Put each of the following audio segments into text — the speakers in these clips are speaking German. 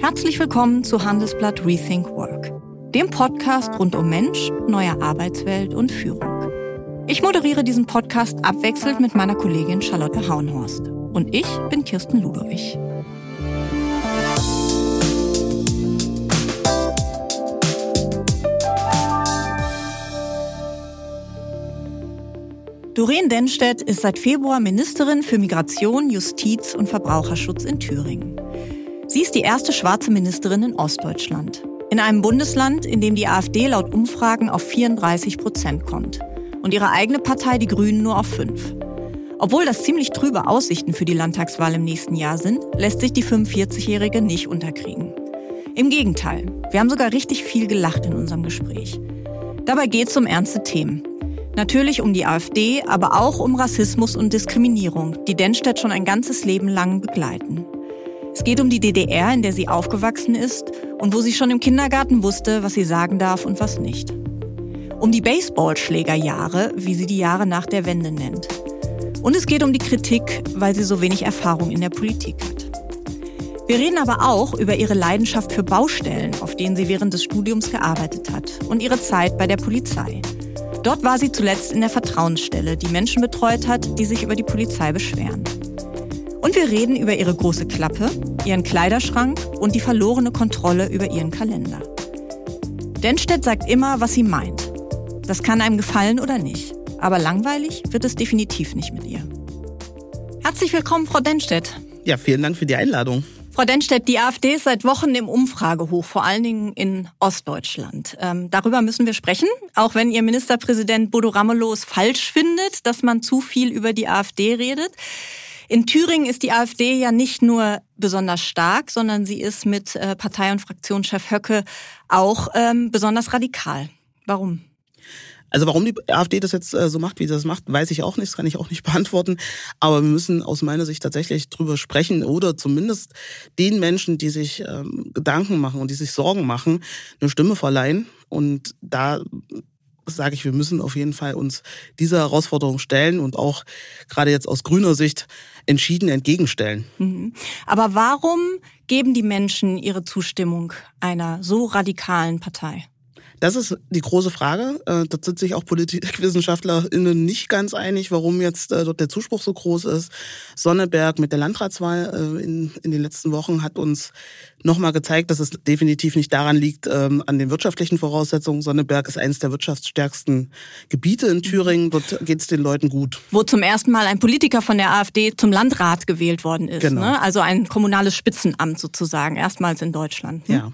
Herzlich willkommen zu Handelsblatt Rethink Work, dem Podcast rund um Mensch, neue Arbeitswelt und Führung. Ich moderiere diesen Podcast abwechselnd mit meiner Kollegin Charlotte Haunhorst. Und ich bin Kirsten Ludowig. Doreen Denstedt ist seit Februar Ministerin für Migration, Justiz und Verbraucherschutz in Thüringen. Sie ist die erste schwarze Ministerin in Ostdeutschland. In einem Bundesland, in dem die AfD laut Umfragen auf 34 Prozent kommt und ihre eigene Partei, die Grünen, nur auf fünf. Obwohl das ziemlich trübe Aussichten für die Landtagswahl im nächsten Jahr sind, lässt sich die 45-Jährige nicht unterkriegen. Im Gegenteil, wir haben sogar richtig viel gelacht in unserem Gespräch. Dabei geht es um ernste Themen. Natürlich um die AfD, aber auch um Rassismus und Diskriminierung, die Dennstedt schon ein ganzes Leben lang begleiten. Es geht um die DDR, in der sie aufgewachsen ist und wo sie schon im Kindergarten wusste, was sie sagen darf und was nicht. Um die Baseballschlägerjahre, wie sie die Jahre nach der Wende nennt. Und es geht um die Kritik, weil sie so wenig Erfahrung in der Politik hat. Wir reden aber auch über ihre Leidenschaft für Baustellen, auf denen sie während des Studiums gearbeitet hat, und ihre Zeit bei der Polizei. Dort war sie zuletzt in der Vertrauensstelle, die Menschen betreut hat, die sich über die Polizei beschweren. Und wir reden über ihre große Klappe, ihren Kleiderschrank und die verlorene Kontrolle über ihren Kalender. Denstedt sagt immer, was sie meint. Das kann einem gefallen oder nicht. Aber langweilig wird es definitiv nicht mit ihr. Herzlich willkommen, Frau Denstedt. Ja, vielen Dank für die Einladung. Frau Denstedt, die AfD ist seit Wochen im Umfragehoch, vor allen Dingen in Ostdeutschland. Ähm, darüber müssen wir sprechen, auch wenn Ihr Ministerpräsident Bodo Ramelow es falsch findet, dass man zu viel über die AfD redet. In Thüringen ist die AfD ja nicht nur besonders stark, sondern sie ist mit äh, Partei- und Fraktionschef Höcke auch ähm, besonders radikal. Warum? Also warum die AfD das jetzt äh, so macht, wie sie das macht, weiß ich auch nicht, das kann ich auch nicht beantworten. Aber wir müssen aus meiner Sicht tatsächlich drüber sprechen oder zumindest den Menschen, die sich ähm, Gedanken machen und die sich Sorgen machen, eine Stimme verleihen. Und da sage ich, wir müssen auf jeden Fall uns dieser Herausforderung stellen und auch gerade jetzt aus grüner Sicht entschieden entgegenstellen. Mhm. Aber warum geben die Menschen ihre Zustimmung einer so radikalen Partei? Das ist die große Frage. Äh, dort sind sich auch PolitikwissenschaftlerInnen nicht ganz einig, warum jetzt äh, dort der Zuspruch so groß ist. Sonneberg mit der Landratswahl äh, in, in den letzten Wochen hat uns nochmal gezeigt, dass es definitiv nicht daran liegt, ähm, an den wirtschaftlichen Voraussetzungen. Sonneberg ist eines der wirtschaftsstärksten Gebiete in Thüringen. Dort geht es den Leuten gut. Wo zum ersten Mal ein Politiker von der AfD zum Landrat gewählt worden ist. Genau. Ne? Also ein kommunales Spitzenamt sozusagen, erstmals in Deutschland. Ne? Ja.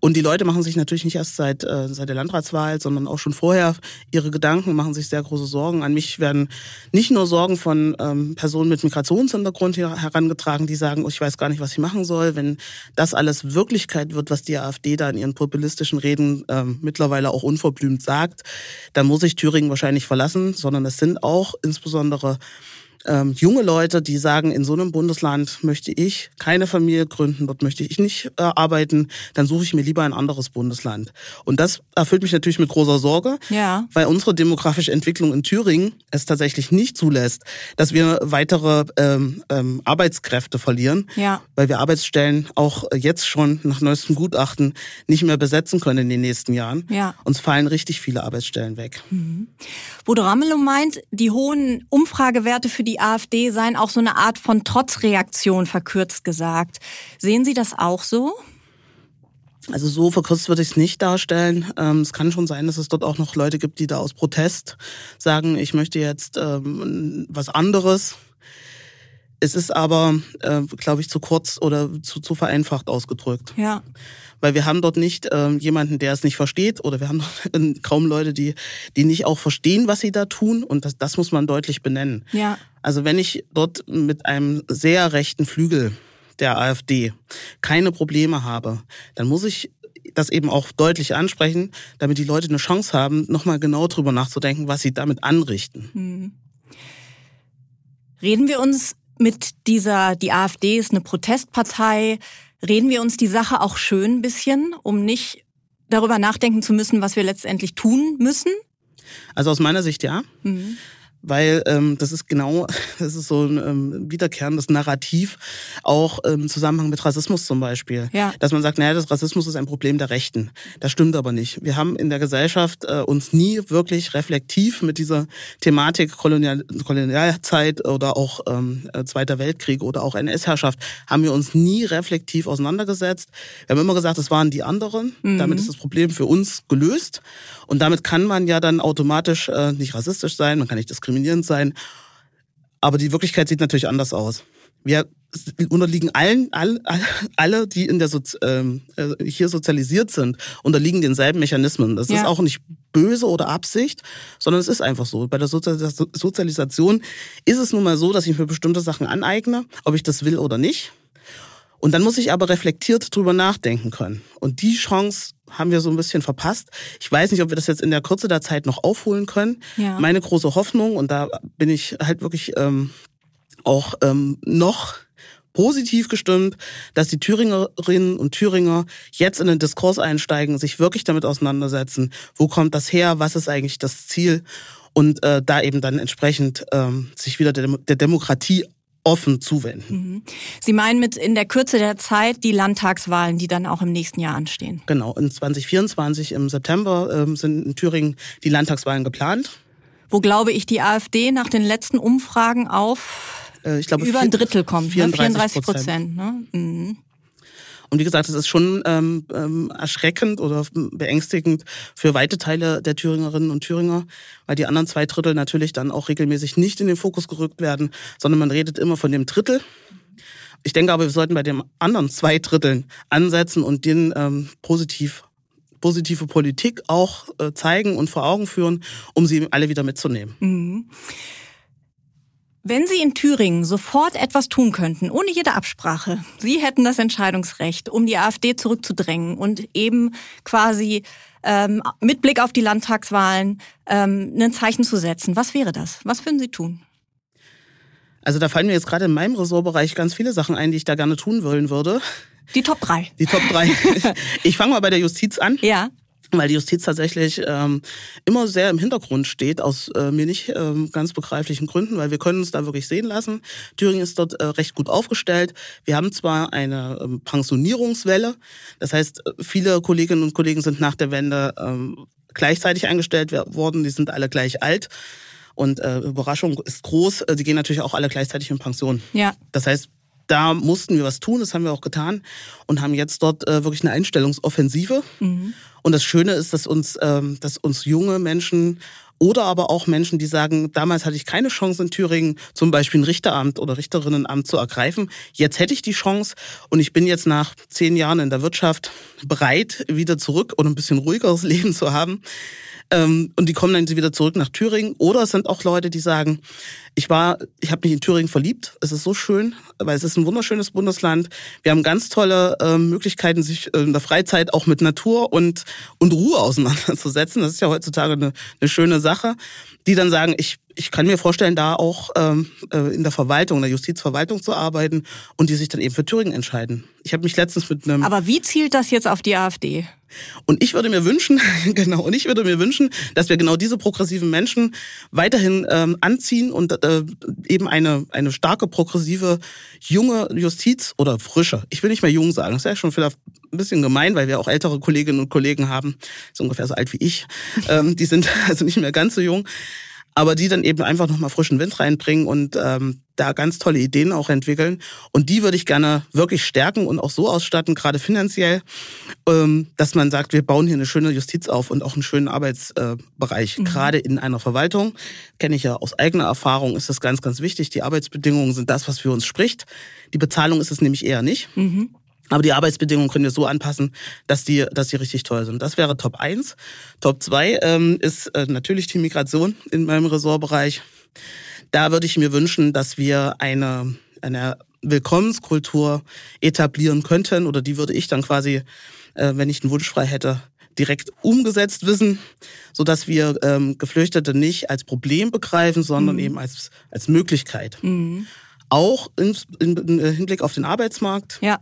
Und die Leute machen sich natürlich nicht erst seit, äh, seit der Landratswahl, sondern auch schon vorher ihre Gedanken, machen sich sehr große Sorgen. An mich werden nicht nur Sorgen von ähm, Personen mit Migrationshintergrund herangetragen, die sagen, oh, ich weiß gar nicht, was ich machen soll. Wenn das alles Wirklichkeit wird, was die AfD da in ihren populistischen Reden ähm, mittlerweile auch unverblümt sagt, dann muss ich Thüringen wahrscheinlich verlassen, sondern es sind auch insbesondere ähm, junge Leute, die sagen, in so einem Bundesland möchte ich keine Familie gründen, dort möchte ich nicht äh, arbeiten, dann suche ich mir lieber ein anderes Bundesland. Und das erfüllt mich natürlich mit großer Sorge, ja. weil unsere demografische Entwicklung in Thüringen es tatsächlich nicht zulässt, dass wir weitere ähm, ähm, Arbeitskräfte verlieren, ja. weil wir Arbeitsstellen auch jetzt schon nach neuestem Gutachten nicht mehr besetzen können in den nächsten Jahren. Ja. Uns fallen richtig viele Arbeitsstellen weg. Mhm. Bodo Ramelow meint, die hohen Umfragewerte für die die AfD seien auch so eine Art von Trotzreaktion, verkürzt gesagt. Sehen Sie das auch so? Also so verkürzt würde ich es nicht darstellen. Ähm, es kann schon sein, dass es dort auch noch Leute gibt, die da aus Protest sagen, ich möchte jetzt ähm, was anderes. Es ist aber, äh, glaube ich, zu kurz oder zu, zu vereinfacht ausgedrückt. Ja weil wir haben dort nicht ähm, jemanden, der es nicht versteht oder wir haben kaum Leute, die, die nicht auch verstehen, was sie da tun und das, das muss man deutlich benennen. Ja. Also wenn ich dort mit einem sehr rechten Flügel der AfD keine Probleme habe, dann muss ich das eben auch deutlich ansprechen, damit die Leute eine Chance haben, nochmal genau drüber nachzudenken, was sie damit anrichten. Hm. Reden wir uns mit dieser, die AfD ist eine Protestpartei, Reden wir uns die Sache auch schön ein bisschen, um nicht darüber nachdenken zu müssen, was wir letztendlich tun müssen? Also aus meiner Sicht ja. Mhm. Weil ähm, das ist genau, das ist so ein ähm, wiederkehrendes Narrativ, auch im Zusammenhang mit Rassismus zum Beispiel. Ja. Dass man sagt, naja, das Rassismus ist ein Problem der Rechten. Das stimmt aber nicht. Wir haben in der Gesellschaft äh, uns nie wirklich reflektiv mit dieser Thematik Kolonial Kolonialzeit oder auch ähm, äh, Zweiter Weltkrieg oder auch NS-Herrschaft, haben wir uns nie reflektiv auseinandergesetzt. Wir haben immer gesagt, es waren die anderen. Mhm. Damit ist das Problem für uns gelöst. Und damit kann man ja dann automatisch äh, nicht rassistisch sein, man kann nicht diskriminierend sein. Aber die Wirklichkeit sieht natürlich anders aus. Wir unterliegen allen, alle, alle die in der Sozi ähm, äh, hier sozialisiert sind, unterliegen denselben Mechanismen. Das ja. ist auch nicht böse oder Absicht, sondern es ist einfach so. Bei der Sozialisation ist es nun mal so, dass ich mir bestimmte Sachen aneigne, ob ich das will oder nicht. Und dann muss ich aber reflektiert drüber nachdenken können. Und die Chance haben wir so ein bisschen verpasst. Ich weiß nicht, ob wir das jetzt in der Kürze der Zeit noch aufholen können. Ja. Meine große Hoffnung, und da bin ich halt wirklich ähm, auch ähm, noch positiv gestimmt, dass die Thüringerinnen und Thüringer jetzt in den Diskurs einsteigen, sich wirklich damit auseinandersetzen, wo kommt das her, was ist eigentlich das Ziel und äh, da eben dann entsprechend ähm, sich wieder der, der Demokratie offen zuwenden. Mhm. Sie meinen mit in der Kürze der Zeit die Landtagswahlen, die dann auch im nächsten Jahr anstehen? Genau, in 2024 im September ähm, sind in Thüringen die Landtagswahlen geplant. Wo glaube ich die AfD nach den letzten Umfragen auf äh, ich glaube, über ein Drittel kommt, 34 ne? Prozent. Ne? Mhm. Und wie gesagt, es ist schon ähm, ähm, erschreckend oder beängstigend für weite Teile der Thüringerinnen und Thüringer, weil die anderen zwei Drittel natürlich dann auch regelmäßig nicht in den Fokus gerückt werden, sondern man redet immer von dem Drittel. Ich denke aber, wir sollten bei den anderen zwei Dritteln ansetzen und den ähm, positiv positive Politik auch äh, zeigen und vor Augen führen, um sie alle wieder mitzunehmen. Mhm. Wenn Sie in Thüringen sofort etwas tun könnten, ohne jede Absprache, Sie hätten das Entscheidungsrecht, um die AfD zurückzudrängen und eben quasi ähm, mit Blick auf die Landtagswahlen ähm, ein Zeichen zu setzen. Was wäre das? Was würden Sie tun? Also da fallen mir jetzt gerade in meinem Ressortbereich ganz viele Sachen ein, die ich da gerne tun wollen würde. Die Top 3. Die Top 3. Ich fange mal bei der Justiz an. Ja weil die Justiz tatsächlich ähm, immer sehr im Hintergrund steht, aus äh, mir nicht ähm, ganz begreiflichen Gründen, weil wir können uns da wirklich sehen lassen. Thüringen ist dort äh, recht gut aufgestellt. Wir haben zwar eine ähm, Pensionierungswelle, das heißt, viele Kolleginnen und Kollegen sind nach der Wende ähm, gleichzeitig eingestellt worden, die sind alle gleich alt. Und äh, Überraschung ist groß, äh, die gehen natürlich auch alle gleichzeitig in Pension. Ja. Das heißt, da mussten wir was tun, das haben wir auch getan und haben jetzt dort äh, wirklich eine Einstellungsoffensive. Mhm. Und das Schöne ist, dass uns, ähm, dass uns junge Menschen oder aber auch Menschen, die sagen, damals hatte ich keine Chance in Thüringen, zum Beispiel ein Richteramt oder Richterinnenamt zu ergreifen. Jetzt hätte ich die Chance und ich bin jetzt nach zehn Jahren in der Wirtschaft bereit, wieder zurück und ein bisschen ruhigeres Leben zu haben. Ähm, und die kommen dann wieder zurück nach Thüringen. Oder es sind auch Leute, die sagen, ich war, ich habe mich in Thüringen verliebt. Es ist so schön, weil es ist ein wunderschönes Bundesland. Wir haben ganz tolle äh, Möglichkeiten, sich in der Freizeit auch mit Natur und, und Ruhe auseinanderzusetzen. Das ist ja heutzutage eine, eine schöne Sache. Die dann sagen, ich, ich kann mir vorstellen, da auch ähm, äh, in der Verwaltung, in der Justizverwaltung zu arbeiten und die sich dann eben für Thüringen entscheiden. Ich habe mich letztens mit einem. Aber wie zielt das jetzt auf die AfD? Und ich würde mir wünschen, genau, und ich würde mir wünschen, dass wir genau diese progressiven Menschen weiterhin ähm, anziehen und äh, eben eine, eine starke, progressive, junge Justiz oder frische, ich will nicht mehr jung sagen, das ist ja schon vielleicht ein bisschen gemein, weil wir auch ältere Kolleginnen und Kollegen haben, so ungefähr so alt wie ich, ähm, die sind also nicht mehr ganz so jung, aber die dann eben einfach nochmal frischen Wind reinbringen und ähm, da ganz tolle Ideen auch entwickeln. Und die würde ich gerne wirklich stärken und auch so ausstatten, gerade finanziell, ähm, dass man sagt, wir bauen hier eine schöne Justiz auf und auch einen schönen Arbeitsbereich. Mhm. Gerade in einer Verwaltung, kenne ich ja aus eigener Erfahrung, ist das ganz, ganz wichtig. Die Arbeitsbedingungen sind das, was für uns spricht. Die Bezahlung ist es nämlich eher nicht. Mhm. Aber die Arbeitsbedingungen können wir so anpassen, dass die, dass die richtig toll sind. Das wäre Top 1. Top 2 ähm, ist äh, natürlich die Migration in meinem Ressortbereich. Da würde ich mir wünschen, dass wir eine, eine Willkommenskultur etablieren könnten oder die würde ich dann quasi, äh, wenn ich einen Wunsch frei hätte, direkt umgesetzt wissen, so dass wir ähm, Geflüchtete nicht als Problem begreifen, sondern mhm. eben als als Möglichkeit. Mhm auch in Hinblick auf den Arbeitsmarkt, ja.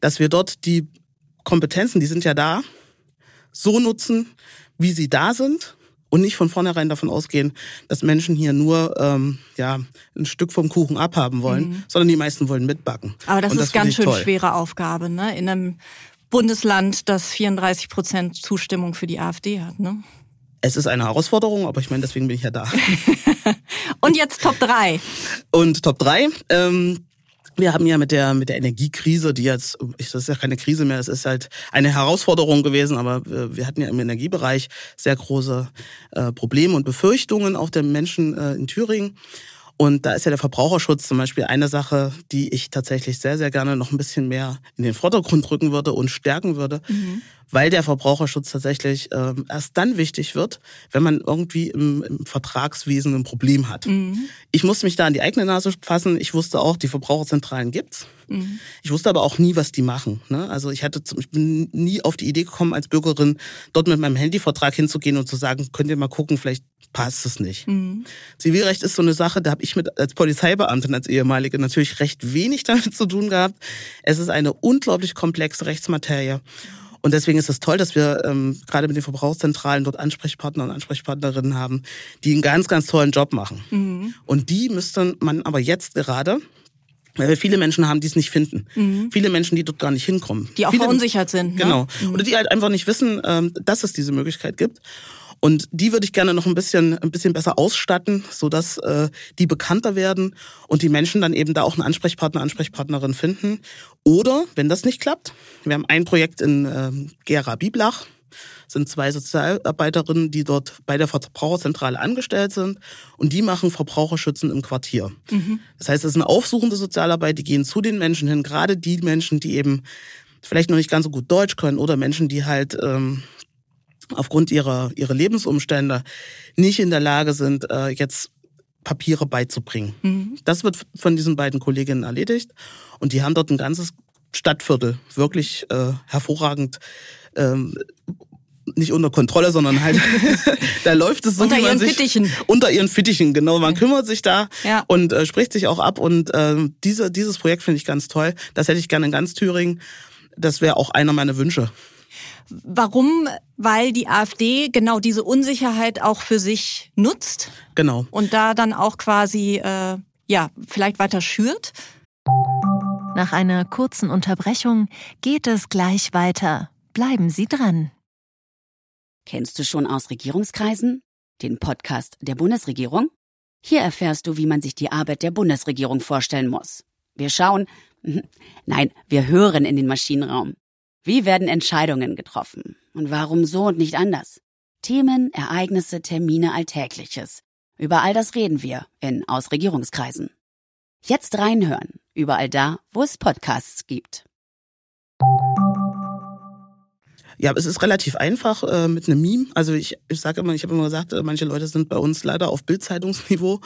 dass wir dort die Kompetenzen, die sind ja da, so nutzen, wie sie da sind und nicht von vornherein davon ausgehen, dass Menschen hier nur ähm, ja, ein Stück vom Kuchen abhaben wollen, mhm. sondern die meisten wollen mitbacken. Aber das und ist das ganz schön toll. schwere Aufgabe, ne? In einem Bundesland, das 34 Prozent Zustimmung für die AfD hat, ne? Es ist eine Herausforderung, aber ich meine, deswegen bin ich ja da. und jetzt Top 3. Und Top 3, ähm, wir haben ja mit der, mit der Energiekrise, die jetzt, das ist ja keine Krise mehr, es ist halt eine Herausforderung gewesen, aber wir hatten ja im Energiebereich sehr große äh, Probleme und Befürchtungen auch der Menschen äh, in Thüringen. Und da ist ja der Verbraucherschutz zum Beispiel eine Sache, die ich tatsächlich sehr, sehr gerne noch ein bisschen mehr in den Vordergrund rücken würde und stärken würde, mhm. Weil der Verbraucherschutz tatsächlich ähm, erst dann wichtig wird, wenn man irgendwie im, im Vertragswesen ein Problem hat. Mhm. Ich musste mich da an die eigene Nase fassen. Ich wusste auch, die Verbraucherzentralen gibt's. Mhm. Ich wusste aber auch nie, was die machen. Ne? Also ich hatte, ich bin nie auf die Idee gekommen, als Bürgerin dort mit meinem Handyvertrag hinzugehen und zu sagen, könnt ihr mal gucken, vielleicht passt es nicht. Mhm. Zivilrecht ist so eine Sache, da habe ich mit als Polizeibeamtin, als ehemalige natürlich recht wenig damit zu tun gehabt. Es ist eine unglaublich komplexe Rechtsmaterie. Und deswegen ist es toll, dass wir ähm, gerade mit den Verbrauchszentralen dort Ansprechpartner und Ansprechpartnerinnen haben, die einen ganz, ganz tollen Job machen. Mhm. Und die müsste man aber jetzt gerade weil wir viele Menschen haben, die es nicht finden. Mhm. Viele Menschen, die dort gar nicht hinkommen. Die auch viele, verunsichert sind. Ne? Genau. Mhm. Oder die halt einfach nicht wissen, ähm, dass es diese Möglichkeit gibt. Und die würde ich gerne noch ein bisschen, ein bisschen besser ausstatten, sodass äh, die bekannter werden und die Menschen dann eben da auch einen Ansprechpartner, Ansprechpartnerin finden. Oder, wenn das nicht klappt, wir haben ein Projekt in äh, Gera Biblach, sind zwei Sozialarbeiterinnen, die dort bei der Verbraucherzentrale angestellt sind und die machen Verbraucherschützen im Quartier. Mhm. Das heißt, es ist eine aufsuchende Sozialarbeit, die gehen zu den Menschen hin, gerade die Menschen, die eben vielleicht noch nicht ganz so gut Deutsch können oder Menschen, die halt ähm, aufgrund ihrer, ihrer Lebensumstände nicht in der Lage sind, äh, jetzt Papiere beizubringen. Mhm. Das wird von diesen beiden Kolleginnen erledigt und die haben dort ein ganzes Stadtviertel wirklich äh, hervorragend ähm, nicht unter Kontrolle, sondern halt, da läuft es so, unter ihren sich, Fittichen. Unter ihren Fittichen, genau. Man kümmert sich da ja. und äh, spricht sich auch ab. Und äh, diese, dieses Projekt finde ich ganz toll. Das hätte ich gerne in ganz Thüringen. Das wäre auch einer meiner Wünsche. Warum? Weil die AfD genau diese Unsicherheit auch für sich nutzt. Genau. Und da dann auch quasi, äh, ja, vielleicht weiter schürt. Nach einer kurzen Unterbrechung geht es gleich weiter. Bleiben Sie dran. Kennst du schon aus Regierungskreisen? Den Podcast der Bundesregierung? Hier erfährst du, wie man sich die Arbeit der Bundesregierung vorstellen muss. Wir schauen, nein, wir hören in den Maschinenraum. Wie werden Entscheidungen getroffen? Und warum so und nicht anders? Themen, Ereignisse, Termine, Alltägliches. Über all das reden wir in Ausregierungskreisen. Jetzt reinhören, überall da, wo es Podcasts gibt. Ja, es ist relativ einfach äh, mit einem Meme. Also ich, ich sage immer, ich habe immer gesagt, äh, manche Leute sind bei uns leider auf Bildzeitungsniveau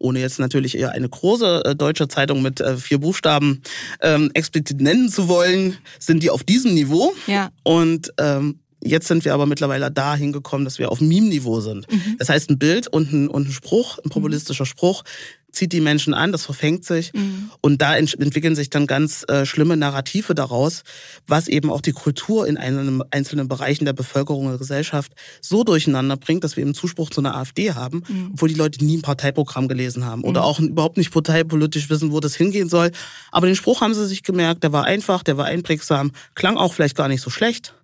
ohne jetzt natürlich eher eine große äh, deutsche Zeitung mit äh, vier Buchstaben ähm, explizit nennen zu wollen, sind die auf diesem Niveau. Ja. Und ähm, Jetzt sind wir aber mittlerweile da hingekommen, dass wir auf Meme-Niveau sind. Mhm. Das heißt, ein Bild und ein, und ein Spruch, ein populistischer Spruch, zieht die Menschen an, das verfängt sich. Mhm. Und da entwickeln sich dann ganz äh, schlimme Narrative daraus, was eben auch die Kultur in einzelnen, einzelnen Bereichen der Bevölkerung und der Gesellschaft so durcheinander bringt, dass wir eben Zuspruch zu einer AfD haben, mhm. obwohl die Leute nie ein Parteiprogramm gelesen haben oder mhm. auch überhaupt nicht parteipolitisch wissen, wo das hingehen soll. Aber den Spruch haben sie sich gemerkt, der war einfach, der war einprägsam, klang auch vielleicht gar nicht so schlecht.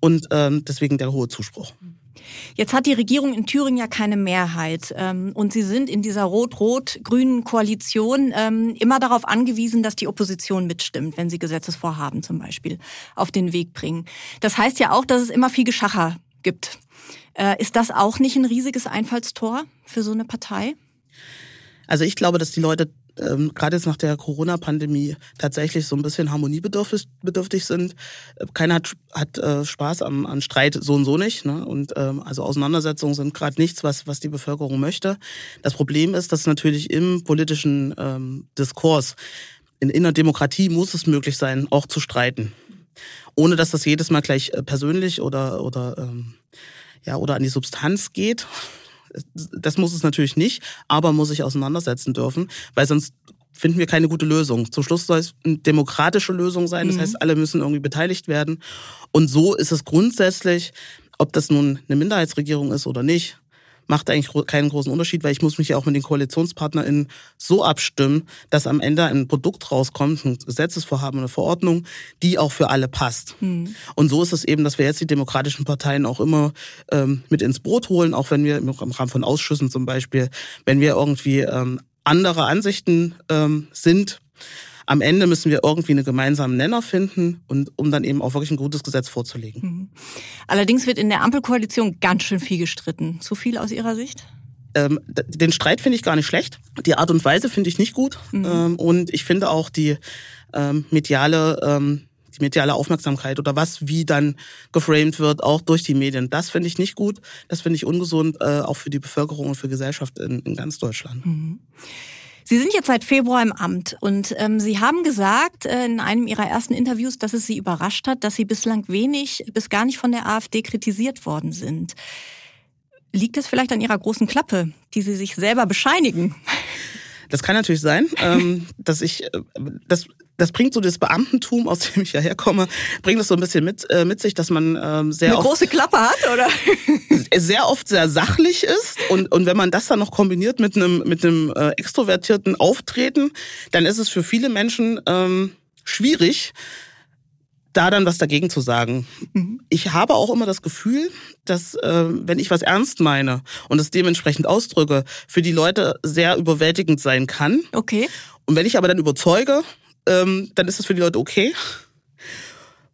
Und ähm, deswegen der hohe Zuspruch. Jetzt hat die Regierung in Thüringen ja keine Mehrheit ähm, und sie sind in dieser rot-rot-grünen Koalition ähm, immer darauf angewiesen, dass die Opposition mitstimmt, wenn sie Gesetzesvorhaben zum Beispiel auf den Weg bringen. Das heißt ja auch, dass es immer viel Geschacher gibt. Äh, ist das auch nicht ein riesiges Einfallstor für so eine Partei? Also ich glaube, dass die Leute ähm, gerade jetzt nach der Corona-Pandemie tatsächlich so ein bisschen harmoniebedürftig sind. Keiner hat, hat äh, Spaß am, an Streit so und so nicht. Ne? Und ähm, also Auseinandersetzungen sind gerade nichts, was, was die Bevölkerung möchte. Das Problem ist, dass natürlich im politischen ähm, Diskurs, in, in der Demokratie muss es möglich sein, auch zu streiten. Ohne dass das jedes Mal gleich äh, persönlich oder, oder, ähm, ja, oder an die Substanz geht, das muss es natürlich nicht, aber muss sich auseinandersetzen dürfen, weil sonst finden wir keine gute Lösung. Zum Schluss soll es eine demokratische Lösung sein, das mhm. heißt, alle müssen irgendwie beteiligt werden. Und so ist es grundsätzlich ob das nun eine Minderheitsregierung ist oder nicht, macht eigentlich keinen großen Unterschied, weil ich muss mich ja auch mit den KoalitionspartnerInnen so abstimmen, dass am Ende ein Produkt rauskommt, ein Gesetzesvorhaben, eine Verordnung, die auch für alle passt. Mhm. Und so ist es eben, dass wir jetzt die demokratischen Parteien auch immer ähm, mit ins Boot holen, auch wenn wir im Rahmen von Ausschüssen zum Beispiel, wenn wir irgendwie ähm, andere Ansichten ähm, sind, am Ende müssen wir irgendwie einen gemeinsamen Nenner finden und um dann eben auch wirklich ein gutes Gesetz vorzulegen. Mhm. Allerdings wird in der Ampelkoalition ganz schön viel gestritten. Zu viel aus Ihrer Sicht? Ähm, den Streit finde ich gar nicht schlecht. Die Art und Weise finde ich nicht gut. Mhm. Ähm, und ich finde auch die ähm, mediale ähm, die mediale Aufmerksamkeit oder was wie dann geframed wird, auch durch die Medien. Das finde ich nicht gut. Das finde ich ungesund, äh, auch für die Bevölkerung und für Gesellschaft in, in ganz Deutschland. Mhm. Sie sind jetzt seit Februar im Amt und ähm, Sie haben gesagt äh, in einem Ihrer ersten Interviews, dass es Sie überrascht hat, dass Sie bislang wenig bis gar nicht von der AfD kritisiert worden sind. Liegt es vielleicht an Ihrer großen Klappe, die Sie sich selber bescheinigen? Das kann natürlich sein, ähm, dass ich äh, das das bringt so das Beamtentum, aus dem ich ja herkomme, bringt es so ein bisschen mit, äh, mit sich, dass man ähm, sehr eine oft, große Klappe hat, oder? sehr oft sehr sachlich ist und und wenn man das dann noch kombiniert mit einem mit einem äh, extrovertierten Auftreten, dann ist es für viele Menschen ähm, schwierig, da dann was dagegen zu sagen. Mhm. Ich habe auch immer das Gefühl, dass äh, wenn ich was ernst meine und es dementsprechend ausdrücke, für die Leute sehr überwältigend sein kann. Okay. Und wenn ich aber dann überzeuge ähm, dann ist das für die Leute okay.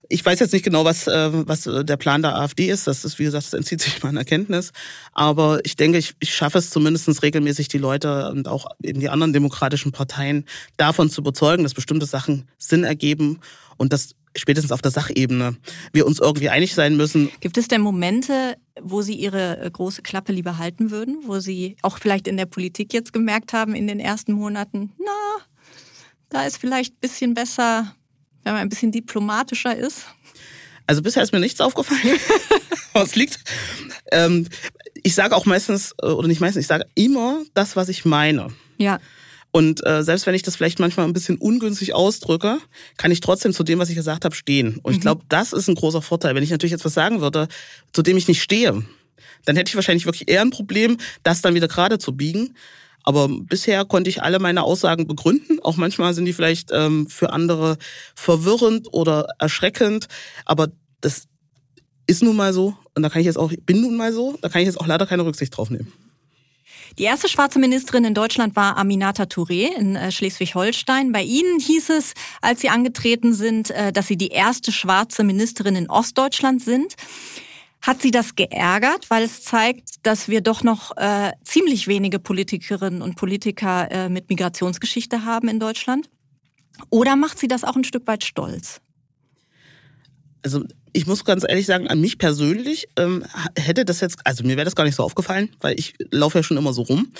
Ich weiß jetzt nicht genau, was, äh, was der Plan der AfD ist. Das ist, wie gesagt, das entzieht sich meiner Kenntnis. Aber ich denke, ich, ich schaffe es zumindest regelmäßig, die Leute und auch eben die anderen demokratischen Parteien davon zu überzeugen, dass bestimmte Sachen Sinn ergeben und dass spätestens auf der Sachebene wir uns irgendwie einig sein müssen. Gibt es denn Momente, wo Sie Ihre äh, große Klappe lieber halten würden, wo Sie auch vielleicht in der Politik jetzt gemerkt haben in den ersten Monaten, na, da ist vielleicht ein bisschen besser, wenn man ein bisschen diplomatischer ist? Also bisher ist mir nichts aufgefallen, was liegt. Ähm, ich sage auch meistens, äh, oder nicht meistens, ich sage immer das, was ich meine. Ja. Und äh, selbst wenn ich das vielleicht manchmal ein bisschen ungünstig ausdrücke, kann ich trotzdem zu dem, was ich gesagt habe, stehen. Und mhm. ich glaube, das ist ein großer Vorteil. Wenn ich natürlich jetzt was sagen würde, zu dem ich nicht stehe, dann hätte ich wahrscheinlich wirklich eher ein Problem, das dann wieder gerade zu biegen. Aber bisher konnte ich alle meine Aussagen begründen. Auch manchmal sind die vielleicht ähm, für andere verwirrend oder erschreckend. Aber das ist nun mal so. Und da kann ich jetzt auch, bin nun mal so, da kann ich jetzt auch leider keine Rücksicht drauf nehmen. Die erste schwarze Ministerin in Deutschland war Aminata Touré in äh, Schleswig-Holstein. Bei Ihnen hieß es, als Sie angetreten sind, äh, dass Sie die erste schwarze Ministerin in Ostdeutschland sind. Hat Sie das geärgert, weil es zeigt, dass wir doch noch äh, ziemlich wenige Politikerinnen und Politiker äh, mit Migrationsgeschichte haben in Deutschland? Oder macht Sie das auch ein Stück weit stolz? Also ich muss ganz ehrlich sagen, an mich persönlich ähm, hätte das jetzt, also mir wäre das gar nicht so aufgefallen, weil ich laufe ja schon immer so rum.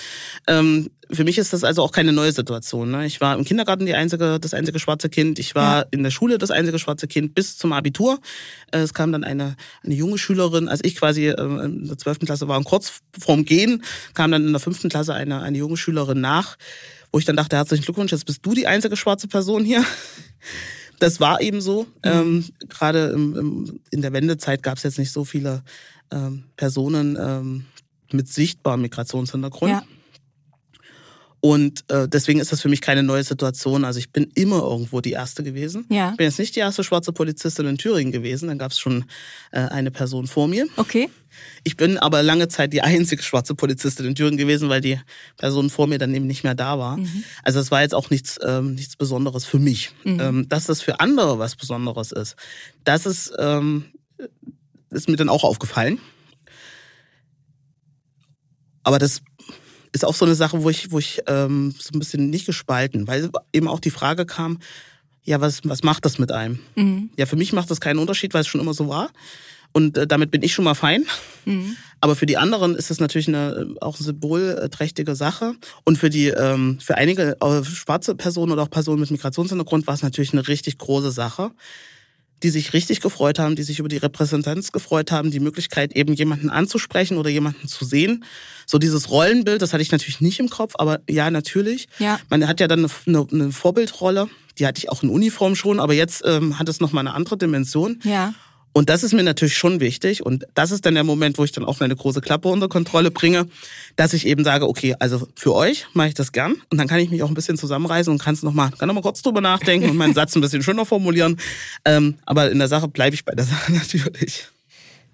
Ähm, für mich ist das also auch keine neue Situation. Ne? Ich war im Kindergarten die einzige, das einzige schwarze Kind. Ich war ja. in der Schule das einzige schwarze Kind bis zum Abitur. Äh, es kam dann eine, eine junge Schülerin, als ich quasi äh, in der zwölften Klasse war und kurz vorm Gehen, kam dann in der fünften Klasse eine, eine junge Schülerin nach, wo ich dann dachte, herzlichen Glückwunsch, jetzt bist du die einzige schwarze Person hier das war eben so. Mhm. Ähm, Gerade im, im, in der Wendezeit gab es jetzt nicht so viele ähm, Personen ähm, mit sichtbarem Migrationshintergrund. Ja. Und äh, deswegen ist das für mich keine neue Situation. Also ich bin immer irgendwo die Erste gewesen. Ja. Ich bin jetzt nicht die erste schwarze Polizistin in Thüringen gewesen. Dann gab es schon äh, eine Person vor mir. Okay. Ich bin aber lange Zeit die einzige schwarze Polizistin in Thüringen gewesen, weil die Person vor mir dann eben nicht mehr da war. Mhm. Also es war jetzt auch nichts, ähm, nichts Besonderes für mich. Mhm. Ähm, dass das für andere was Besonderes ist, das ist, ähm, ist mir dann auch aufgefallen. Aber das ist auch so eine Sache, wo ich, wo ich ähm, so ein bisschen nicht gespalten, weil eben auch die Frage kam, ja, was, was macht das mit einem? Mhm. Ja, für mich macht das keinen Unterschied, weil es schon immer so war. Und äh, damit bin ich schon mal fein. Mhm. Aber für die anderen ist es natürlich eine auch symbolträchtige Sache. Und für die, ähm, für einige äh, schwarze Personen oder auch Personen mit Migrationshintergrund war es natürlich eine richtig große Sache die sich richtig gefreut haben, die sich über die Repräsentanz gefreut haben, die Möglichkeit eben jemanden anzusprechen oder jemanden zu sehen. So dieses Rollenbild, das hatte ich natürlich nicht im Kopf, aber ja, natürlich. Ja. Man hat ja dann eine, eine Vorbildrolle, die hatte ich auch in Uniform schon, aber jetzt ähm, hat es nochmal eine andere Dimension. Ja. Und das ist mir natürlich schon wichtig. Und das ist dann der Moment, wo ich dann auch meine große Klappe unter Kontrolle bringe, dass ich eben sage, okay, also für euch mache ich das gern. Und dann kann ich mich auch ein bisschen zusammenreißen und kann noch mal, kann noch mal kurz drüber nachdenken und meinen Satz ein bisschen schöner formulieren. Ähm, aber in der Sache bleibe ich bei der Sache natürlich.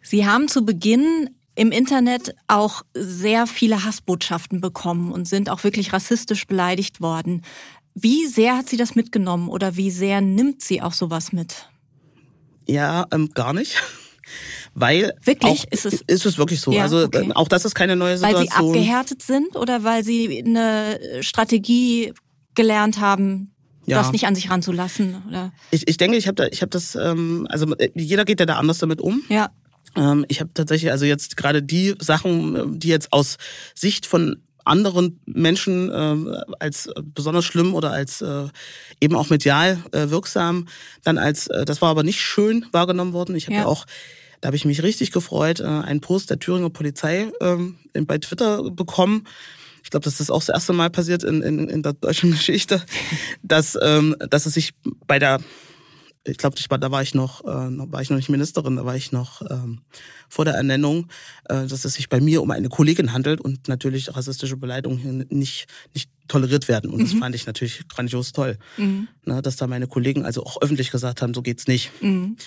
Sie haben zu Beginn im Internet auch sehr viele Hassbotschaften bekommen und sind auch wirklich rassistisch beleidigt worden. Wie sehr hat sie das mitgenommen oder wie sehr nimmt sie auch sowas mit? Ja, ähm, gar nicht. Weil wirklich auch, ist es ist es wirklich so. Ja, also okay. auch das ist keine neue Situation. Weil sie abgehärtet sind oder weil sie eine Strategie gelernt haben, ja. das nicht an sich ranzulassen? Oder? Ich, ich denke, ich habe da, ich habe das, ähm, also äh, jeder geht ja da anders damit um. Ja. Ähm, ich habe tatsächlich also jetzt gerade die Sachen, die jetzt aus Sicht von anderen Menschen äh, als besonders schlimm oder als äh, eben auch medial äh, wirksam dann als äh, das war aber nicht schön wahrgenommen worden. Ich habe ja. ja. auch da habe ich mich richtig gefreut, äh, einen Post der Thüringer Polizei äh, bei Twitter bekommen. Ich glaube, das ist auch das erste Mal passiert in, in, in der deutschen Geschichte, dass, ähm, dass es sich bei der ich glaube, da war ich noch, äh, war ich noch nicht Ministerin, da war ich noch ähm, vor der Ernennung, äh, dass es sich bei mir um eine Kollegin handelt und natürlich rassistische Beleidigungen nicht nicht toleriert werden. Und mhm. das fand ich natürlich grandios toll, mhm. ne, dass da meine Kollegen also auch öffentlich gesagt haben, so geht's nicht. Mhm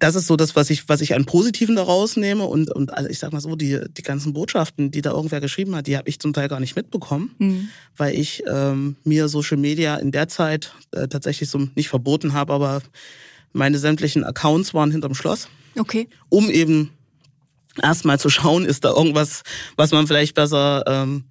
das ist so das, was ich, was ich an Positiven daraus nehme. Und, und also ich sag mal so, die, die ganzen Botschaften, die da irgendwer geschrieben hat, die habe ich zum Teil gar nicht mitbekommen, mhm. weil ich ähm, mir Social Media in der Zeit äh, tatsächlich so nicht verboten habe, aber meine sämtlichen Accounts waren hinterm Schloss. Okay. Um eben erstmal zu schauen, ist da irgendwas, was man vielleicht besser ähm,